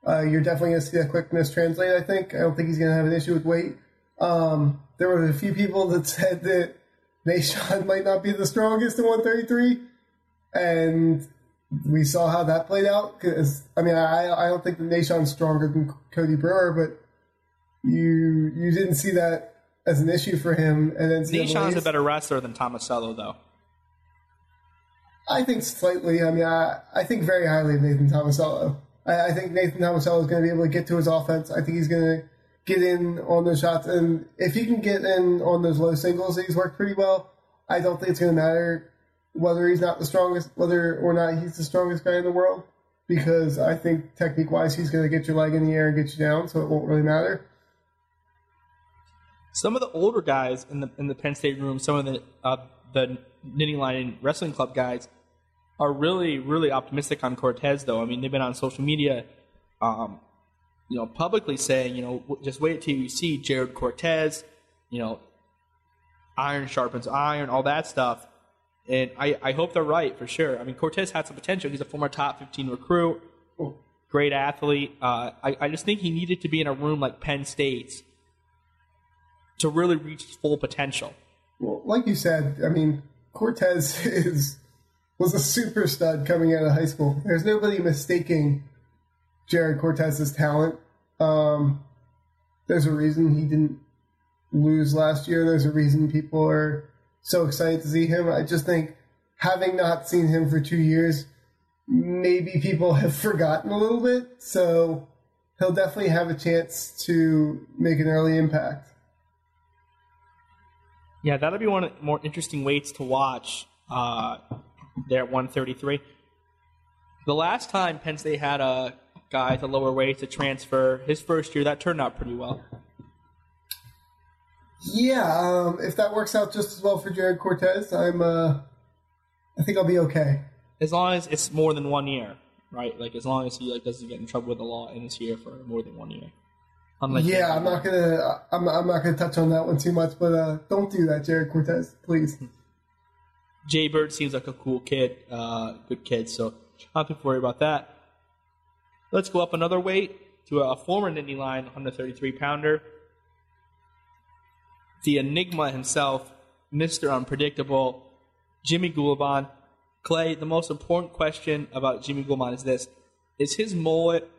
Uh, you're definitely going to see that quickness translate. I think. I don't think he's going to have an issue with weight. Um, there were a few people that said that Nahshon might not be the strongest in 133, and we saw how that played out. Because I mean, I I don't think that Nahshon's stronger than Cody Brewer, but you you didn't see that as an issue for him. And then Nahshon's a better wrestler than Tomasello, though. I think slightly. I mean, I, I think very highly of Nathan Tomasello. I, I think Nathan Tomasello is going to be able to get to his offense. I think he's going to get in on those shots, and if he can get in on those low singles, he's worked pretty well. I don't think it's going to matter whether he's not the strongest, whether or not he's the strongest guy in the world, because I think technique wise, he's going to get your leg in the air and get you down, so it won't really matter. Some of the older guys in the in the Penn State room, some of the uh, the Nittany Lion wrestling club guys, are really really optimistic on Cortez. Though I mean, they've been on social media, um, you know, publicly saying, you know, just wait till you see Jared Cortez, you know, iron sharpens iron, all that stuff. And I, I hope they're right for sure. I mean, Cortez had some potential. He's a former top 15 recruit, great athlete. Uh, I, I just think he needed to be in a room like Penn State's to really reach his full potential. Well, like you said, I mean, Cortez is was a super stud coming out of high school. There's nobody mistaking Jared Cortez's talent. Um, there's a reason he didn't lose last year. There's a reason people are so excited to see him. I just think having not seen him for two years, maybe people have forgotten a little bit. So he'll definitely have a chance to make an early impact. Yeah, that'll be one of the more interesting weights to watch uh, there at 133. The last time Penn State had a guy at the lower weight to transfer his first year, that turned out pretty well. Yeah, um, if that works out just as well for Jared Cortez, I'm. Uh, I think I'll be okay. As long as it's more than one year, right? Like as long as he like doesn't get in trouble with the law in his year for more than one year. Unlike yeah, I'm not gonna. I'm, I'm not gonna touch on that one too much, but uh, don't do that, Jared Cortez, please. Jay Bird seems like a cool kid, uh, good kid, so I don't have to worry about that. Let's go up another weight to a former Nittany Lion 133 pounder. The enigma himself, Mr. Unpredictable, Jimmy Gulibon. Clay, the most important question about Jimmy Gulibon is this Is his mullet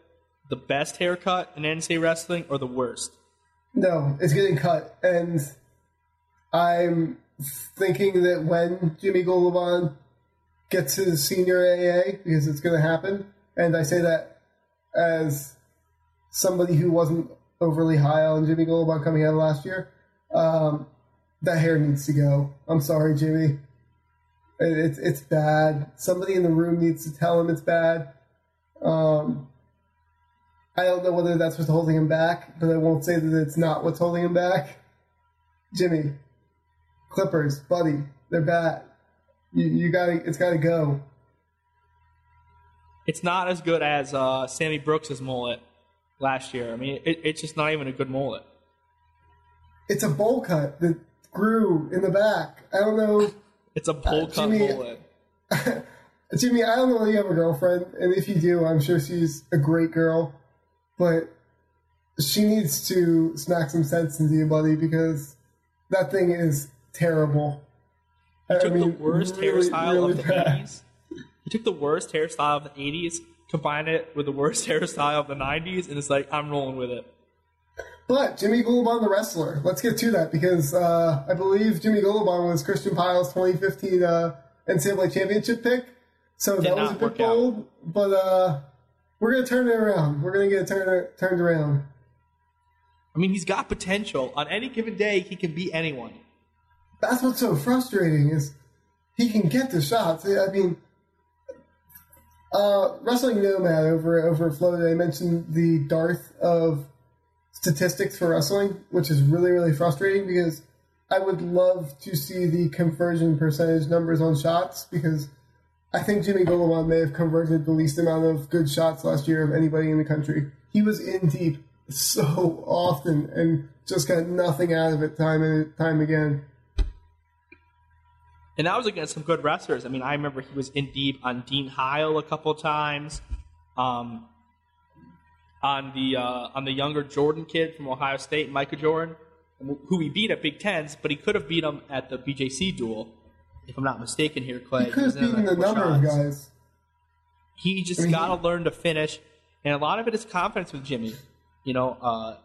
the best haircut in NCAA wrestling or the worst? No, it's getting cut. And I'm thinking that when Jimmy Gulibon gets his senior AA, because it's going to happen, and I say that as somebody who wasn't overly high on Jimmy Gulibon coming out of last year, um, that hair needs to go. I'm sorry, Jimmy. It, it's it's bad. Somebody in the room needs to tell him it's bad. Um, I don't know whether that's what's holding him back, but I won't say that it's not what's holding him back. Jimmy, Clippers, buddy, they're bad. You, you gotta, it's gotta go. It's not as good as uh, Sammy Brooks's mullet last year. I mean, it, it's just not even a good mullet. It's a bowl cut that grew in the back. I don't know. It's a bowl uh, cut Jimmy, mullet. Jimmy, I don't know if you have a girlfriend, and if you do, I'm sure she's a great girl but she needs to smack some sense into you, buddy, because that thing is terrible. He took mean, the worst really, hairstyle really of the bad. 80s. He took the worst hairstyle of the 80s, combined it with the worst hairstyle of the 90s, and it's like, I'm rolling with it. But Jimmy Gulibon, the wrestler, let's get to that because uh, I believe Jimmy Gulibon was Christian Pyles' 2015 uh, NCAA championship pick. So Did that was a bit bold, out. but uh, we're gonna turn it around. We're gonna get it turned turned around. I mean, he's got potential. On any given day, he can beat anyone. That's what's so frustrating is he can get the shots. I mean, uh, Wrestling Nomad over over Florida, I mentioned the Darth of statistics for wrestling, which is really really frustrating because I would love to see the conversion percentage numbers on shots because I think Jimmy Gulibon may have converted the least amount of good shots last year of anybody in the country. He was in deep so often and just got nothing out of it time and time again. And that was against some good wrestlers. I mean, I remember he was in deep on Dean Heil a couple times, um, on the uh, on the younger Jordan kid from Ohio State, Micah Jordan, who he beat at Big Tens, but he could have beat him at the BJC duel if I'm not mistaken here, Clay. He could have beaten a number of guys. He just I mean, got to learn to finish, and a lot of it is confidence with Jimmy. You know, uh,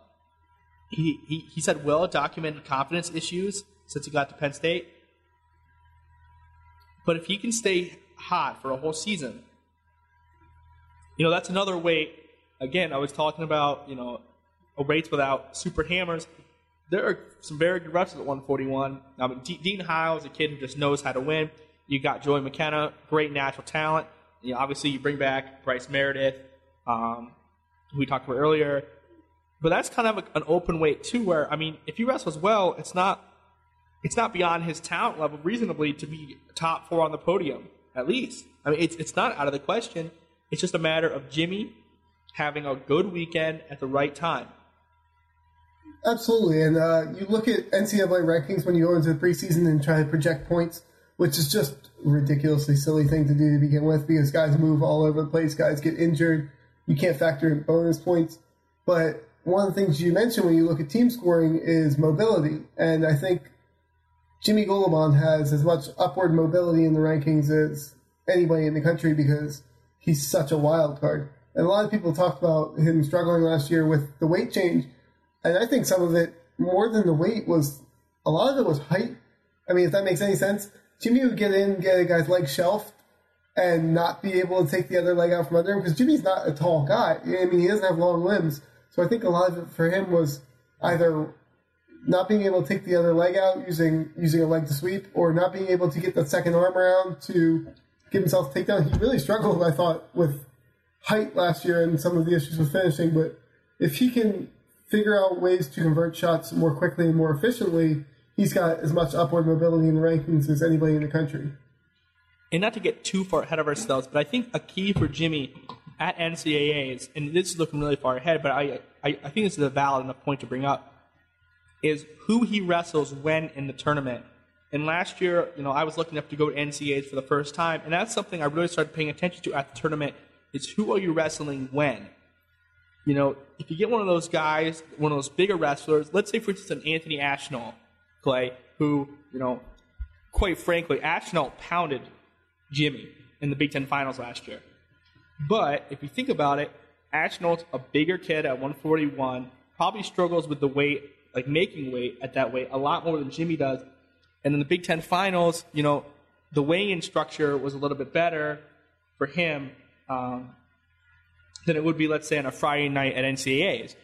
he, he he said well documented confidence issues since he got to Penn State. But if he can stay hot for a whole season, you know that's another weight. Again, I was talking about you know weights without super hammers there are some very good wrestlers at 141. I mean, D- Dean Heil is a kid who just knows how to win. You got Joey McKenna, great natural talent. You know, obviously, you bring back Bryce Meredith, um, who we talked about earlier. But that's kind of a, an open weight too, where I mean, if he wrestles well, it's not it's not beyond his talent level reasonably to be top four on the podium at least. I mean, it's it's not out of the question. It's just a matter of Jimmy having a good weekend at the right time. Absolutely, and uh, you look at NCAA rankings when you go into the preseason and try to project points, which is just a ridiculously silly thing to do to begin with because guys move all over the place, guys get injured, you can't factor in bonus points. But one of the things you mentioned when you look at team scoring is mobility, and I think Jimmy Gulibon has as much upward mobility in the rankings as anybody in the country because he's such a wild card. And a lot of people talked about him struggling last year with the weight change and I think some of it, more than the weight, was a lot of it was height. I mean, if that makes any sense, Jimmy would get in, get a guy's leg shelved, and not be able to take the other leg out from under him because Jimmy's not a tall guy. I mean, he doesn't have long limbs, so I think a lot of it for him was either not being able to take the other leg out using using a leg to sweep, or not being able to get the second arm around to give himself a takedown. He really struggled, I thought, with height last year and some of the issues with finishing. But if he can figure out ways to convert shots more quickly and more efficiently, he's got as much upward mobility in the rankings as anybody in the country. And not to get too far ahead of ourselves, but I think a key for Jimmy at NCAAs, and this is looking really far ahead, but I, I, I think this is a valid enough point to bring up, is who he wrestles when in the tournament. And last year, you know, I was looking up to go to NCAAs for the first time, and that's something I really started paying attention to at the tournament is who are you wrestling when? You know, if you get one of those guys, one of those bigger wrestlers, let's say for instance an Anthony Ashnault, Clay, who, you know, quite frankly, Ashnault pounded Jimmy in the Big Ten Finals last year. But if you think about it, Ashnault's a bigger kid at 141, probably struggles with the weight, like making weight at that weight, a lot more than Jimmy does. And in the Big Ten Finals, you know, the weigh-in structure was a little bit better for him um, than it would be, let's say, on a Friday night at NCAAs.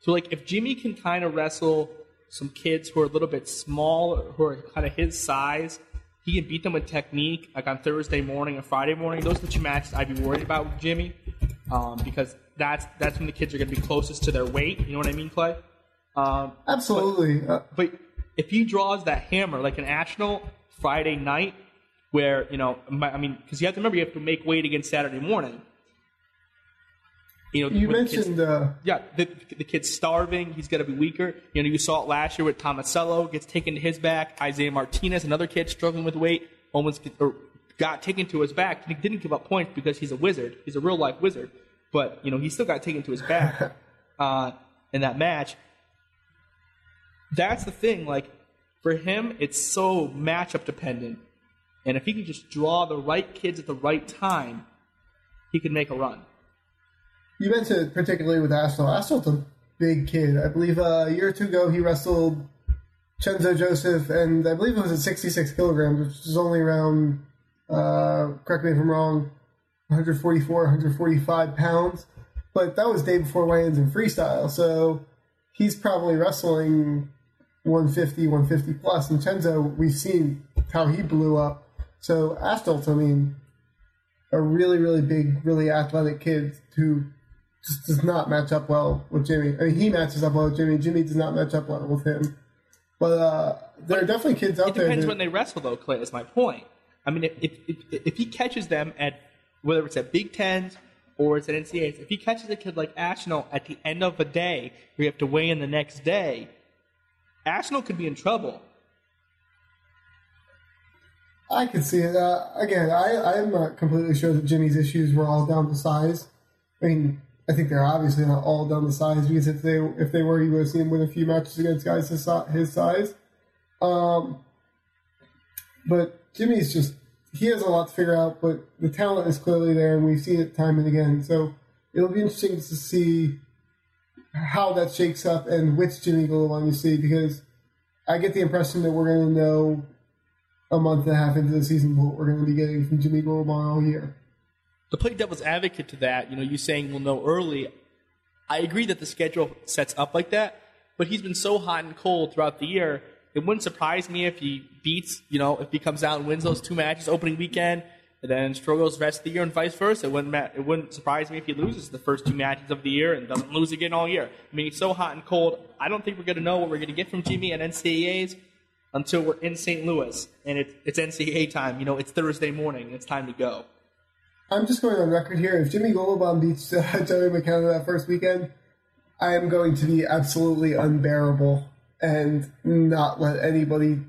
So, like, if Jimmy can kind of wrestle some kids who are a little bit small, who are kind of his size, he can beat them with technique, like on Thursday morning or Friday morning. Those are the two matches I'd be worried about with Jimmy, um, because that's that's when the kids are going to be closest to their weight. You know what I mean, Clay? Um, Absolutely. But, uh, but, if he draws that hammer like an Ashnault Friday night, where you know, I mean, because you have to remember you have to make weight against Saturday morning. You know, you mentioned, kids, uh, yeah, the, the kid's starving. He's got to be weaker. You know, you saw it last year with Tomasello gets taken to his back. Isaiah Martinez, another kid struggling with weight, almost get, got taken to his back. He didn't give up points because he's a wizard. He's a real life wizard, but you know, he still got taken to his back uh, in that match. That's the thing. Like for him, it's so matchup dependent, and if he can just draw the right kids at the right time, he can make a run. You mentioned particularly with Ashnault. Ashnault's a big kid. I believe uh, a year or two ago he wrestled Chenzo Joseph, and I believe it was at 66 kilograms, which is only around, uh, correct me if I'm wrong, 144, 145 pounds. But that was day before weigh-ins in freestyle, so he's probably wrestling 150, 150 plus. And Chenzo, we've seen how he blew up. So Ashnault, I mean, a really, really big, really athletic kid who just does not match up well with Jimmy. I mean, he matches up well with Jimmy. Jimmy does not match up well with him. But uh, there are definitely kids out there. It depends that, when they wrestle, though. Clay is my point. I mean, if, if, if, he catches them at whether it's at Big Tens or it's at NCAAs, if he catches a kid like Ashnault at the end of a day where you have to weigh in the next day, Ashnault could be in trouble. I can see it. Uh, again, I, I'm not completely sure that Jimmy's issues were all down to size. I mean, I think they're obviously not all down the size because if they if they were, you would have seen him win a few matches against guys his, his size. Um, but Jimmy's just he has a lot to figure out, but the talent is clearly there, and we've seen it time and again. So it'll be interesting to see how that shakes up and which Jimmy Gulibon you see because I get the impression that we're going to know a month and a half into the season what we're going to be getting from Jimmy Gulibon all year to play devil's advocate to that, you know, you saying we'll know early. I agree that the schedule sets up like that, but he's been so hot and cold throughout the year. It wouldn't surprise me if he beats, you know, if he comes out and wins those two matches opening weekend, and then struggles the rest of the year and vice versa. It wouldn't it wouldn't surprise me if he loses the first two matches of the year and doesn't lose again all year. I mean, he's so hot and cold. I don't think we're going to know what we're going to get from Jimmy at NCAAs until we're in St. Louis and it, it's NCAA time. You know, it's Thursday morning. It's time to go. I'm just going on record here. If Jimmy Gulibon beats uh, Joey McKenna that first weekend, I am going to be absolutely unbearable and not let anybody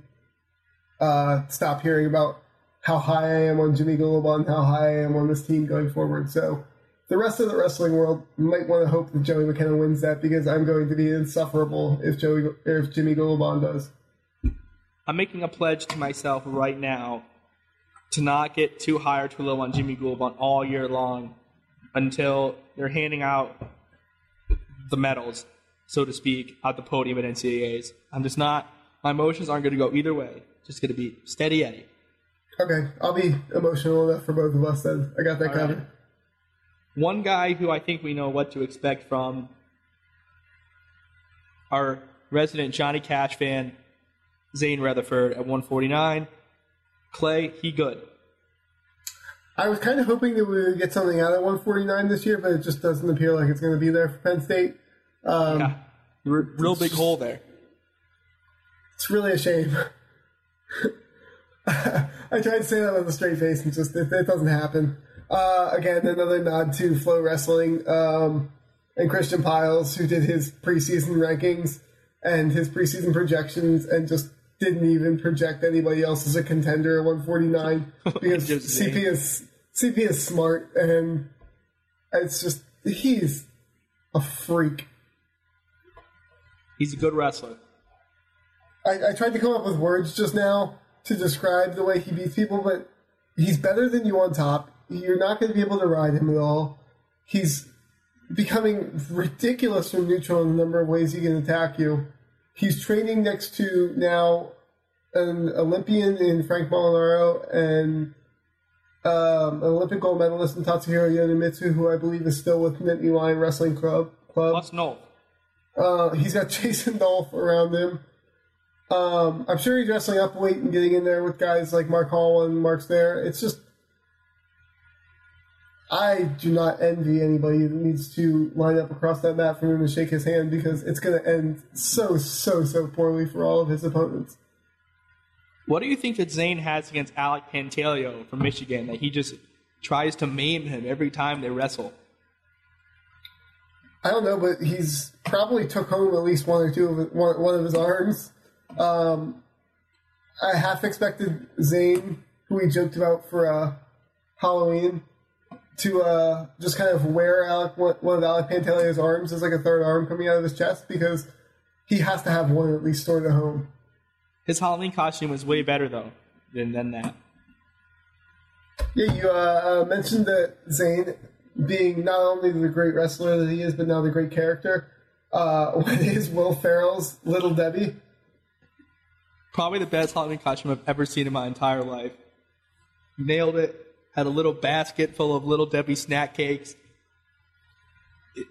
uh, stop hearing about how high I am on Jimmy Gulibon, how high I am on this team going forward. So the rest of the wrestling world might want to hope that Joey McKenna wins that because I'm going to be insufferable if Joey if Jimmy Gulibon does. I'm making a pledge to myself right now to not get too high or too low on Jimmy Gulibon all year long until they're handing out the medals, so to speak, at the podium at NCAAs. I'm just not, my emotions aren't going to go either way. Just going to be steady Eddie. Okay, I'll be emotional enough for both of us then. I got that All covered. right. One guy who I think we know what to expect from our resident Johnny Cash fan, Zain Retherford at 149. Clay, he good. I was kind of hoping that we would get something out of 149 this year, but it just doesn't appear like it's going to be there for Penn State. Um, Yeah. R- real big hole there. It's really a shame. I tried to say that with a straight face, and just it, it doesn't happen. Uh, again, another nod to Flow Wrestling um, and Christian Pyles, who did his preseason rankings and his preseason projections, and just didn't even project anybody else as a contender at 149 because CP is CP is smart, and it's just he's a freak. He's a good wrestler. I, I tried to come up with words just now to describe the way he beats people, but he's better than you on top. You're not going to be able to ride him at all. He's becoming ridiculous from neutral in the number of ways he can attack you. He's training next to now an Olympian in Frank Molinaro and um, an Olympic gold medalist in Tatsuhiro Yonemitsu, who I believe is still with Nittany Lion Wrestling Club. Club. Plus. Uh, he's got Jason Nolf around him. Um, I'm sure he's wrestling up weight and getting in there with guys like Mark Hall and Mark's there. It's just, I do not envy anybody that needs to line up across that mat for him to shake his hand because it's going to end so, so, so poorly for all of his opponents. What do you think that Zain has against Alec Pantaleo from Michigan that he just tries to maim him every time they wrestle? I don't know, but he's probably took home at least one or two of one, one of his arms. Um, I half expected Zain, who we joked about for uh, Halloween, to uh, just kind of wear Alec one, one of Alec Pantaleo's arms as like a third arm coming out of his chest because he has to have one at least stored at home. His Halloween costume was way better though than than that. Yeah, you uh, uh, mentioned that Zain being not only the great wrestler that he is, but now the great character. Uh, when is Will Ferrell's Little Debbie? Probably the best Halloween costume I've ever seen in my entire life. Nailed it. Had a little basket full of little Debbie snack cakes.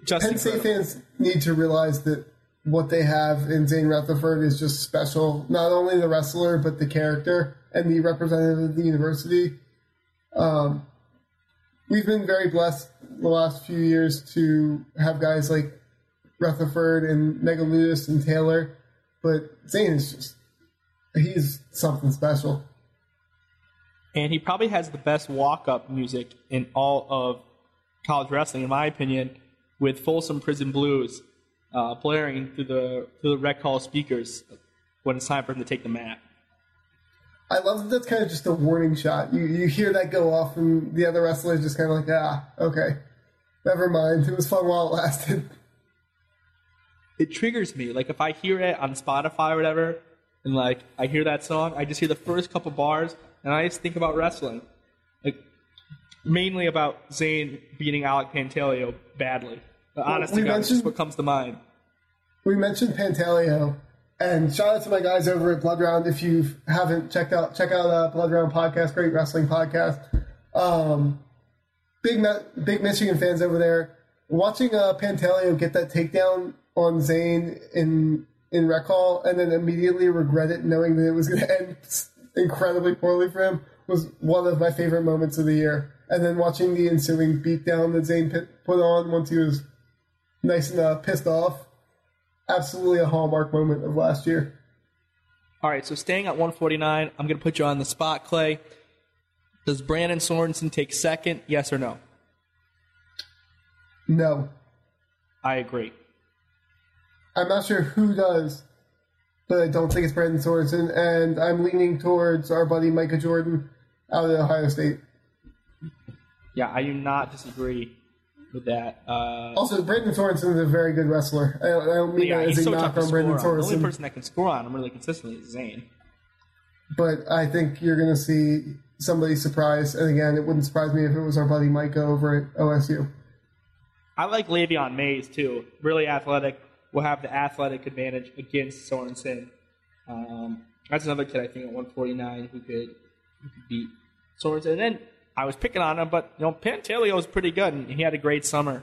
Just Penn State fans need to realize that what they have in Zain Retherford is just special. Not only the wrestler, but the character and the representative of the university. Um, we've been very blessed the last few years to have guys like Retherford and Megaludis and Taylor, but Zain is just he's something special. And he probably has the best walk-up music in all of college wrestling, in my opinion, with Folsom Prison Blues uh, blaring through the through the rec hall speakers when it's time for him to take the mat. I love that that's kind of just a warning shot. You you hear that go off, and the other wrestlers just kind of like, ah, okay, never mind. It was fun while it lasted. It triggers me. Like if I hear it on Spotify or whatever, and like I hear that song, I just hear the first couple bars, and I just think about wrestling, like mainly about Zain beating Alec Pantaleo badly. But honestly, we God, just what comes to mind. We mentioned Pantaleo, and shout out to my guys over at Blood Round. If you haven't checked out, check out uh, Blood Round podcast, great wrestling podcast. Um, big big Michigan fans over there. Watching uh, Pantaleo get that takedown on Zain in in Rec Hall, and then immediately regret it, knowing that it was going to end incredibly poorly for him, was one of my favorite moments of the year. And then watching the ensuing beatdown that Zain put put on once he was nice and uh, pissed off absolutely a hallmark moment of last year. All right, so staying at 149, I'm going to put you on the spot, Clay. Does Brandon Sorensen take second? Yes or no? No, I agree. I'm not sure who does, but I don't think it's Brandon Sorensen, and I'm leaning towards our buddy Micah Jordan out of Ohio State. Yeah, I do not disagree with that. Uh, Also, Brandon Sorensen is a very good wrestler. I don't, I don't mean yeah, that as a so knock on Brandon on. The only person that can score on him really consistently is Zain. but I think you're going to see somebody surprise. And again, it wouldn't surprise me if it was our buddy Micah over at OSU. I like Lavion Mays too. Really athletic. Will have the athletic advantage against Sorensen. Um, that's another kid I think at 149 who could who could beat Sorensen. And then I was picking on him, but you know, Pantaleo was pretty good, and he had a great summer.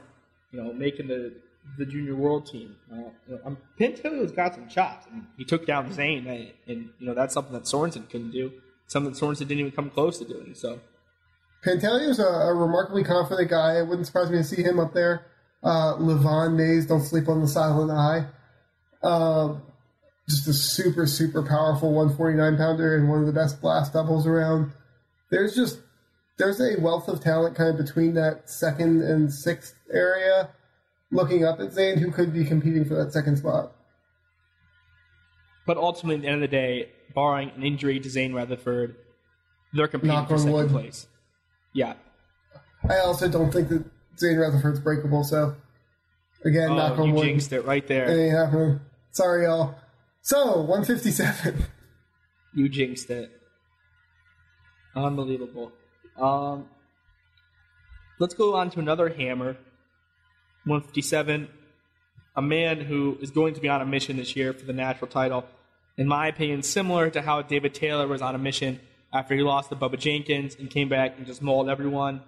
You know, making the the junior world team. Uh, you know, um, Pantaleo's got some chops. He took down Zain, and, and you know that's something that Sorensen couldn't do. Something that Sorensen didn't even come close to doing. So Pantaleo's a, a remarkably confident guy. It wouldn't surprise me to see him up there. Uh, Lavion Mays, don't sleep on the silent eye. Um, just a super, super powerful 149 pounder and one of the best blast doubles around. There's just there's a wealth of talent kind of between that second and sixth area. Looking up at Zain, who could be competing for that second spot. But ultimately, at the end of the day, barring an injury to Zain Retherford, they're competing Knock for on second wood. place. Yeah. I also don't think that Zain Retherford's breakable, so again, Oh, knock on you wood. jinxed it right It there. ain't happening. Sorry, y'all. So, 157. You jinxed it. Unbelievable. Um, let's go on to another hammer. 157. A man who is going to be on a mission this year for the national title. In my opinion, similar to how David Taylor was on a mission after he lost to Bubba Jenkins and came back and just mauled everyone.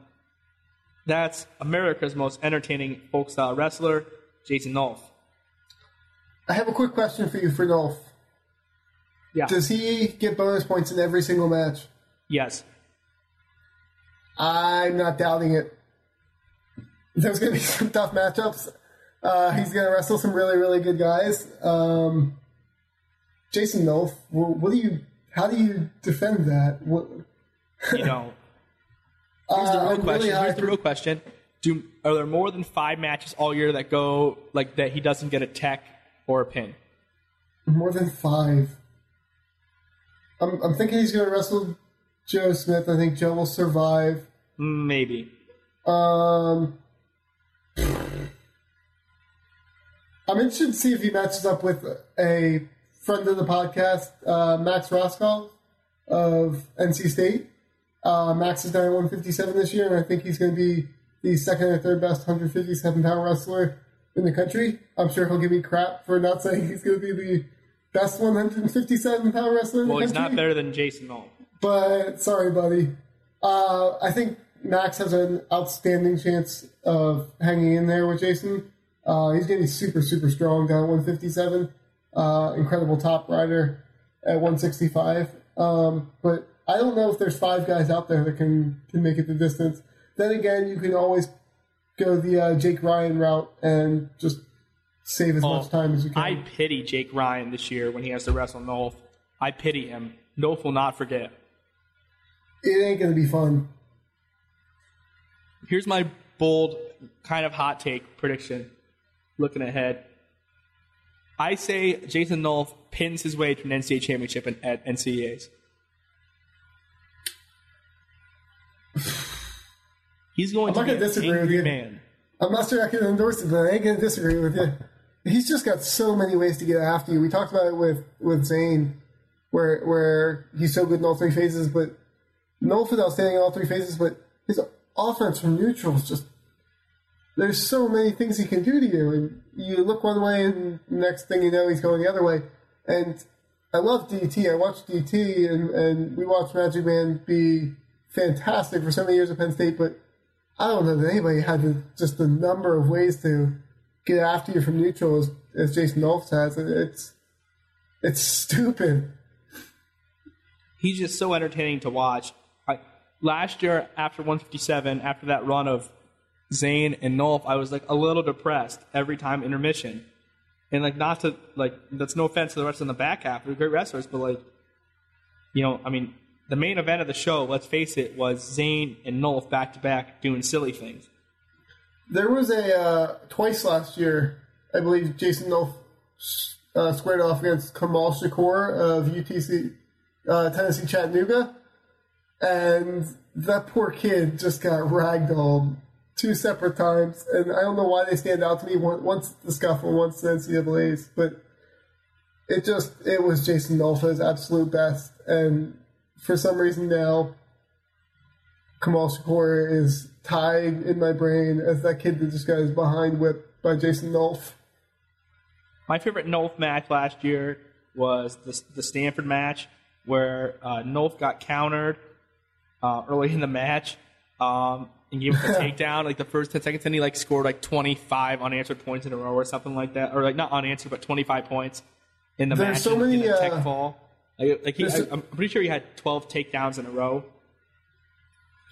That's America's most entertaining folk style wrestler, Jason Nolf. I have a quick question for you for Nolf. Yeah. Does he get bonus points in every single match? yes. I'm not doubting it. There's going to be some tough matchups. Uh, he's going to wrestle some really, really good guys. Um, Jason Nolf, what do you? How do you defend that? What, You know, Here's the Uh, real I'm question. really Here's the real question. Do are there more than five matches all year that go like that he doesn't get a tech or a pin? More than five. I'm, I'm thinking he's going to wrestle Joe Smith. I think Joe will survive. Maybe. Um, I'm interested to see if he matches up with a friend of the podcast, uh, Max Roscoe of NC State. Uh, Max is down at 157 this year, and I think he's going to be the second or third best 157 pound wrestler in the country. I'm sure he'll give me crap for not saying he's going to be the best 157 pound wrestler in the country. Well, he's country. not better than Jason Nolf. But sorry, buddy. Uh, I think Max has an outstanding chance of hanging in there with Jason. Uh, he's going to be super, super strong down at 157. Uh, incredible top rider at 165. Um, but I don't know if there's five guys out there that can, can make it the distance. Then again, you can always go the uh, Jake Ryan route and just save as Oh, much time as you can. I pity Jake Ryan this year when he has to wrestle Nolf. I pity him. Nolf will not forget. it ain't going to be fun. Here's my bold, kind of hot take prediction. Looking ahead, I say Jason Nolf pins his way to an NCAA championship at NCAAs. He's going I'm to not be disagree with you. man. I'm not sure I can endorse it, but I ain't gonna disagree with you. He's just got so many ways to get after you. We talked about it with with Zain, where where he's so good in all three phases, but no for outstanding in all three phases. But his offense from neutral is just there's so many things he can do to you, and you look one way, and next thing you know, he's going the other way. And I love DT. I watched DT, and and we watched Magic Man be fantastic for so many years at Penn State, but I don't know that anybody had the, just the number of ways to get after you from neutral as, as Jason Nolf has. It- It's it's stupid. he's just so entertaining to watch. I, last year, after 157, after that run of Zain and Nolf, I was like a little depressed every time intermission. And like, not to like, that's no offense to the rest in the back half. They're great wrestlers, but like, you know, I mean, the main event of the show, let's face it, was Zain and Nolf back to back doing silly things. There was a uh, twice last year, I believe Jason Nolf uh, squared off against Kamal Shakur of UTC uh, Tennessee Chattanooga, and that poor kid just got ragdolled two separate times, and I don't know why they stand out to me. Once the scuffle, once the NCAA's, but it just it was Jason Nolf at his absolute best, and for some reason now Kamal Shakur is tied in my brain as that kid that just got his behind whipped by Jason Nolf. My favorite Nolf match last year was the, the Stanford match where uh, Nolf got countered uh, early in the match um, and gave him a takedown like the first 10 seconds, and he like scored like 25 unanswered points in a row or something like that, or like not unanswered, but 25 points in the There's match. so in- in a tech uh, fall. Like, like he, I, I'm pretty sure he had 12 takedowns in a row.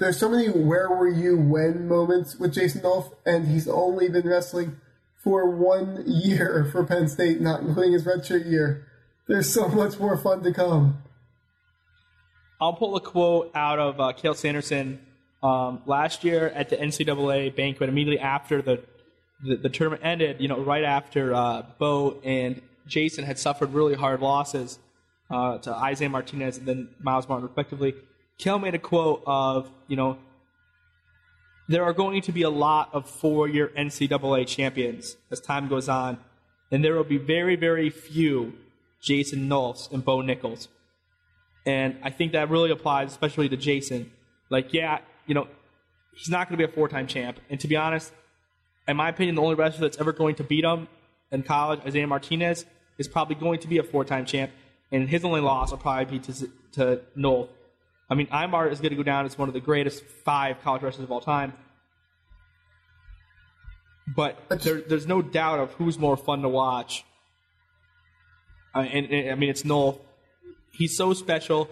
There's so many where were you when moments with Jason Nolf, and he's only been wrestling for one year for Penn State, not including his redshirt year. There's so much more fun to come. I'll pull a quote out of uh, Cael Sanderson um, last year at the NCAA banquet, immediately after the, the, the tournament ended, you know, right after uh, Bo and Jason had suffered really hard losses uh, to Isaiah Martinez and then Myles Martin, respectively. Cael made a quote of, you know, there are going to be a lot of four year NCAA champions as time goes on, and there will be very, very few Jason Nolfs and Bo Nickals. And I think that really applies, especially to Jason. Like, yeah, you know, he's not going to be a four time champ. And to be honest, in my opinion, the only wrestler that's ever going to beat him in college, Isaiah Martinez, is probably going to be a four time champ. And his only loss will probably be to, to Nolf. I mean, Imar is going to go down as one of the greatest five college wrestlers of all time. But there, there's no doubt of who's more fun to watch. Uh, and, and I mean, it's Nolf. He's so special.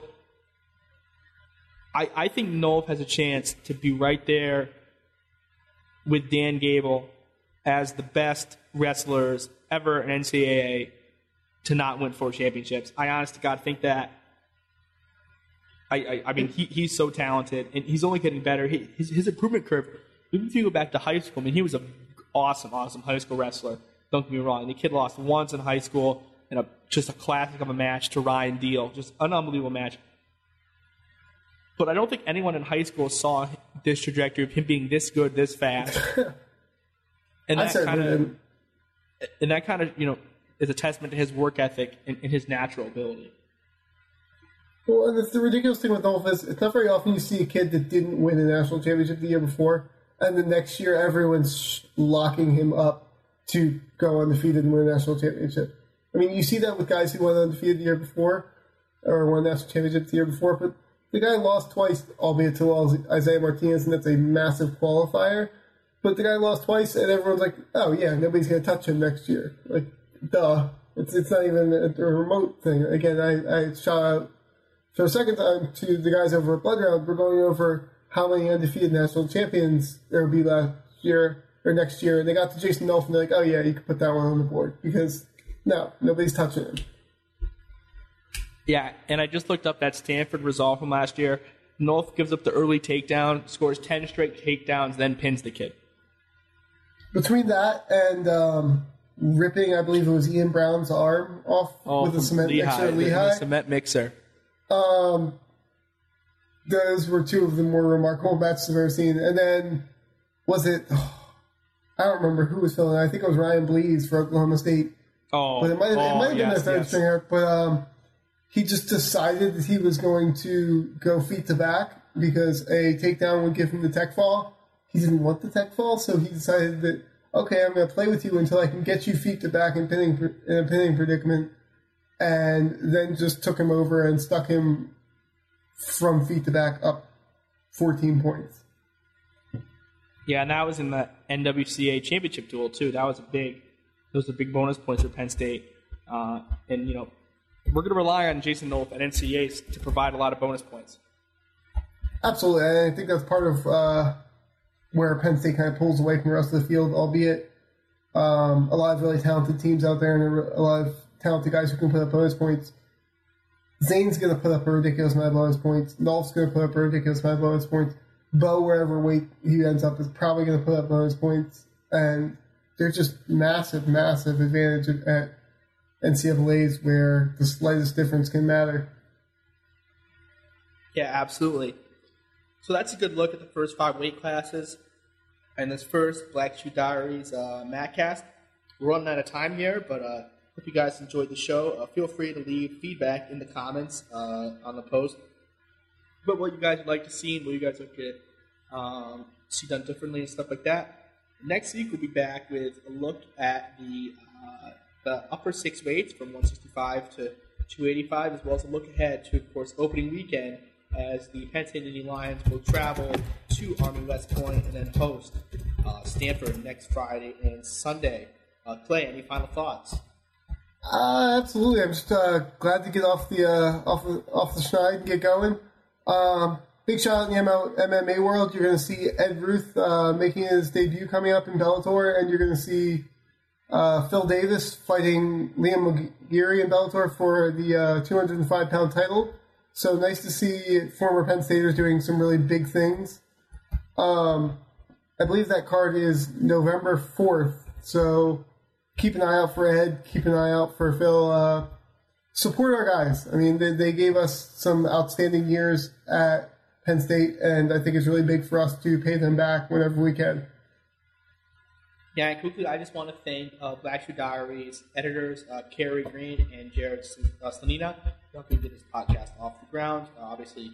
I, I think Nolf has a chance to be right there with Dan Gable as the best wrestlers ever in NCAA to not win four championships. I honest to God think that. I, I, I mean, he, he's so talented, and he's only getting better. He, his, his improvement curve, even if you go back to high school, I mean, he was an awesome, awesome high school wrestler. Don't get me wrong. The kid lost once in high school in a just a classic of a match to Ryan Deal. Just an unbelievable match. But I don't think anyone in high school saw this trajectory of him being this good, this fast. and that kind of and and that kind of you know is a testament to his work ethic and, and his natural ability. Well, and it's the ridiculous thing with Nolf is it's not very often you see a kid that didn't win a national championship the year before, and the next year everyone's locking him up to go undefeated and win a national championship. I mean, you see that with guys who went undefeated the year before, or won national championship the year before, but the guy lost twice, albeit to Isaiah Martinez, and that's a massive qualifier. But the guy lost twice, and everyone's like, "Oh yeah, nobody's gonna touch him next year." Like, duh. It's it's not even a, a remote thing. Again, I, I shout out for a second time to the guys over at Blood Round. We're going over how many undefeated national champions there will be last year or next year, and they got to Jason Nolf, and they're like, "Oh yeah, you can put that one on the board because no, nobody's touching him." Yeah, and I just looked up that Stanford resolve from last year. North gives up the early takedown, scores ten straight takedowns, then pins the kid. Between that and um, ripping, I believe it was Ian Brown's arm off with a cement mixer at Oh, the- the Lehigh. cement mixer. Um, those were two of the more remarkable matches I've ever seen. And then, was it? I don't remember who was filling. I think it was Ryan Blees for Oklahoma State. Oh, But it might, oh, it might have been yes, their third yes. stringer. But um, he just decided that he was going to go feet to back because a takedown would give him the tech fall. He didn't want the tech fall, so he decided that okay, I'm going to play with you until I can get you feet to back in pinning in a pinning predicament, and then just took him over and stuck him from feet to back up 14 points. Yeah, and that was in the NWCA championship duel too. That was a big, those are big bonus points for Penn State. Uh, and you know, we're going to rely on Jason Nolf at NCAs to provide a lot of bonus points. Absolutely, and I think that's part of uh, where Penn State kind of pulls away from the rest of the field, albeit um, a lot of really talented teams out there and a, lot of talented guys who can put up bonus points. Zain's going to put up a ridiculous amount of bonus points. Nolf's going to put up a ridiculous amount of bonus points. Bo, wherever weight he ends up, is probably going to put up bonus points. And there's just massive, massive advantage at NCAAs where the slightest difference can matter. Yeah, absolutely. So that's a good look at the first five weight classes and this first Black Shoe Diaries uh, Matcast. We're running out of time here, but uh, hope you guys enjoyed the show. Uh, feel free to leave feedback in the comments uh, on the post. But what you guys would like to see and what you guys would get um, see done differently and stuff like that. Next week we'll be back with a look at the uh, the upper six weights from 165 to 285, as well as a look ahead to, of course, opening weekend as the Penn State Nittany Lions will travel to Army West Point and then host uh, Stanford next Friday and Sunday. Uh, Clay, any final thoughts? Uh, absolutely. I'm just uh, glad to get off the uh, off the, off the schneid and get going. Um, big shout out in the MMA world. You're going to see Ed Ruth uh, making his debut coming up in Bellator, and you're going to see uh, Phil Davis fighting Liam McGeary in Bellator for the uh, 205 pound title. So nice to see former Penn Staters doing some really big things. Um, I believe that card is November 4th. So keep an eye out for Ed. Keep an eye out for Phil. Uh, support our guys. I mean, they, they gave us some outstanding years at Penn State, and I think it's really big for us to pay them back whenever we can. Yeah, and quickly, I just want to thank uh, Black Shoe Diaries editors uh, Carrie Green and Jared uh, Slanina, helping get this podcast off the ground. Uh, obviously,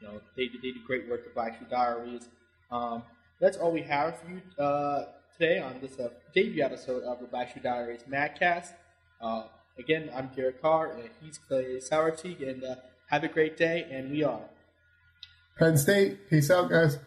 you know they, they did great work at Black Shoe Diaries. Um, that's all we have for you uh, today on this uh, debut episode of the Black Shoe Diaries Madcast. Uh, again, I'm Garrett Carr, and he's Clay Sauertieg, and uh, have a great day, and we are Penn State. Peace out, guys.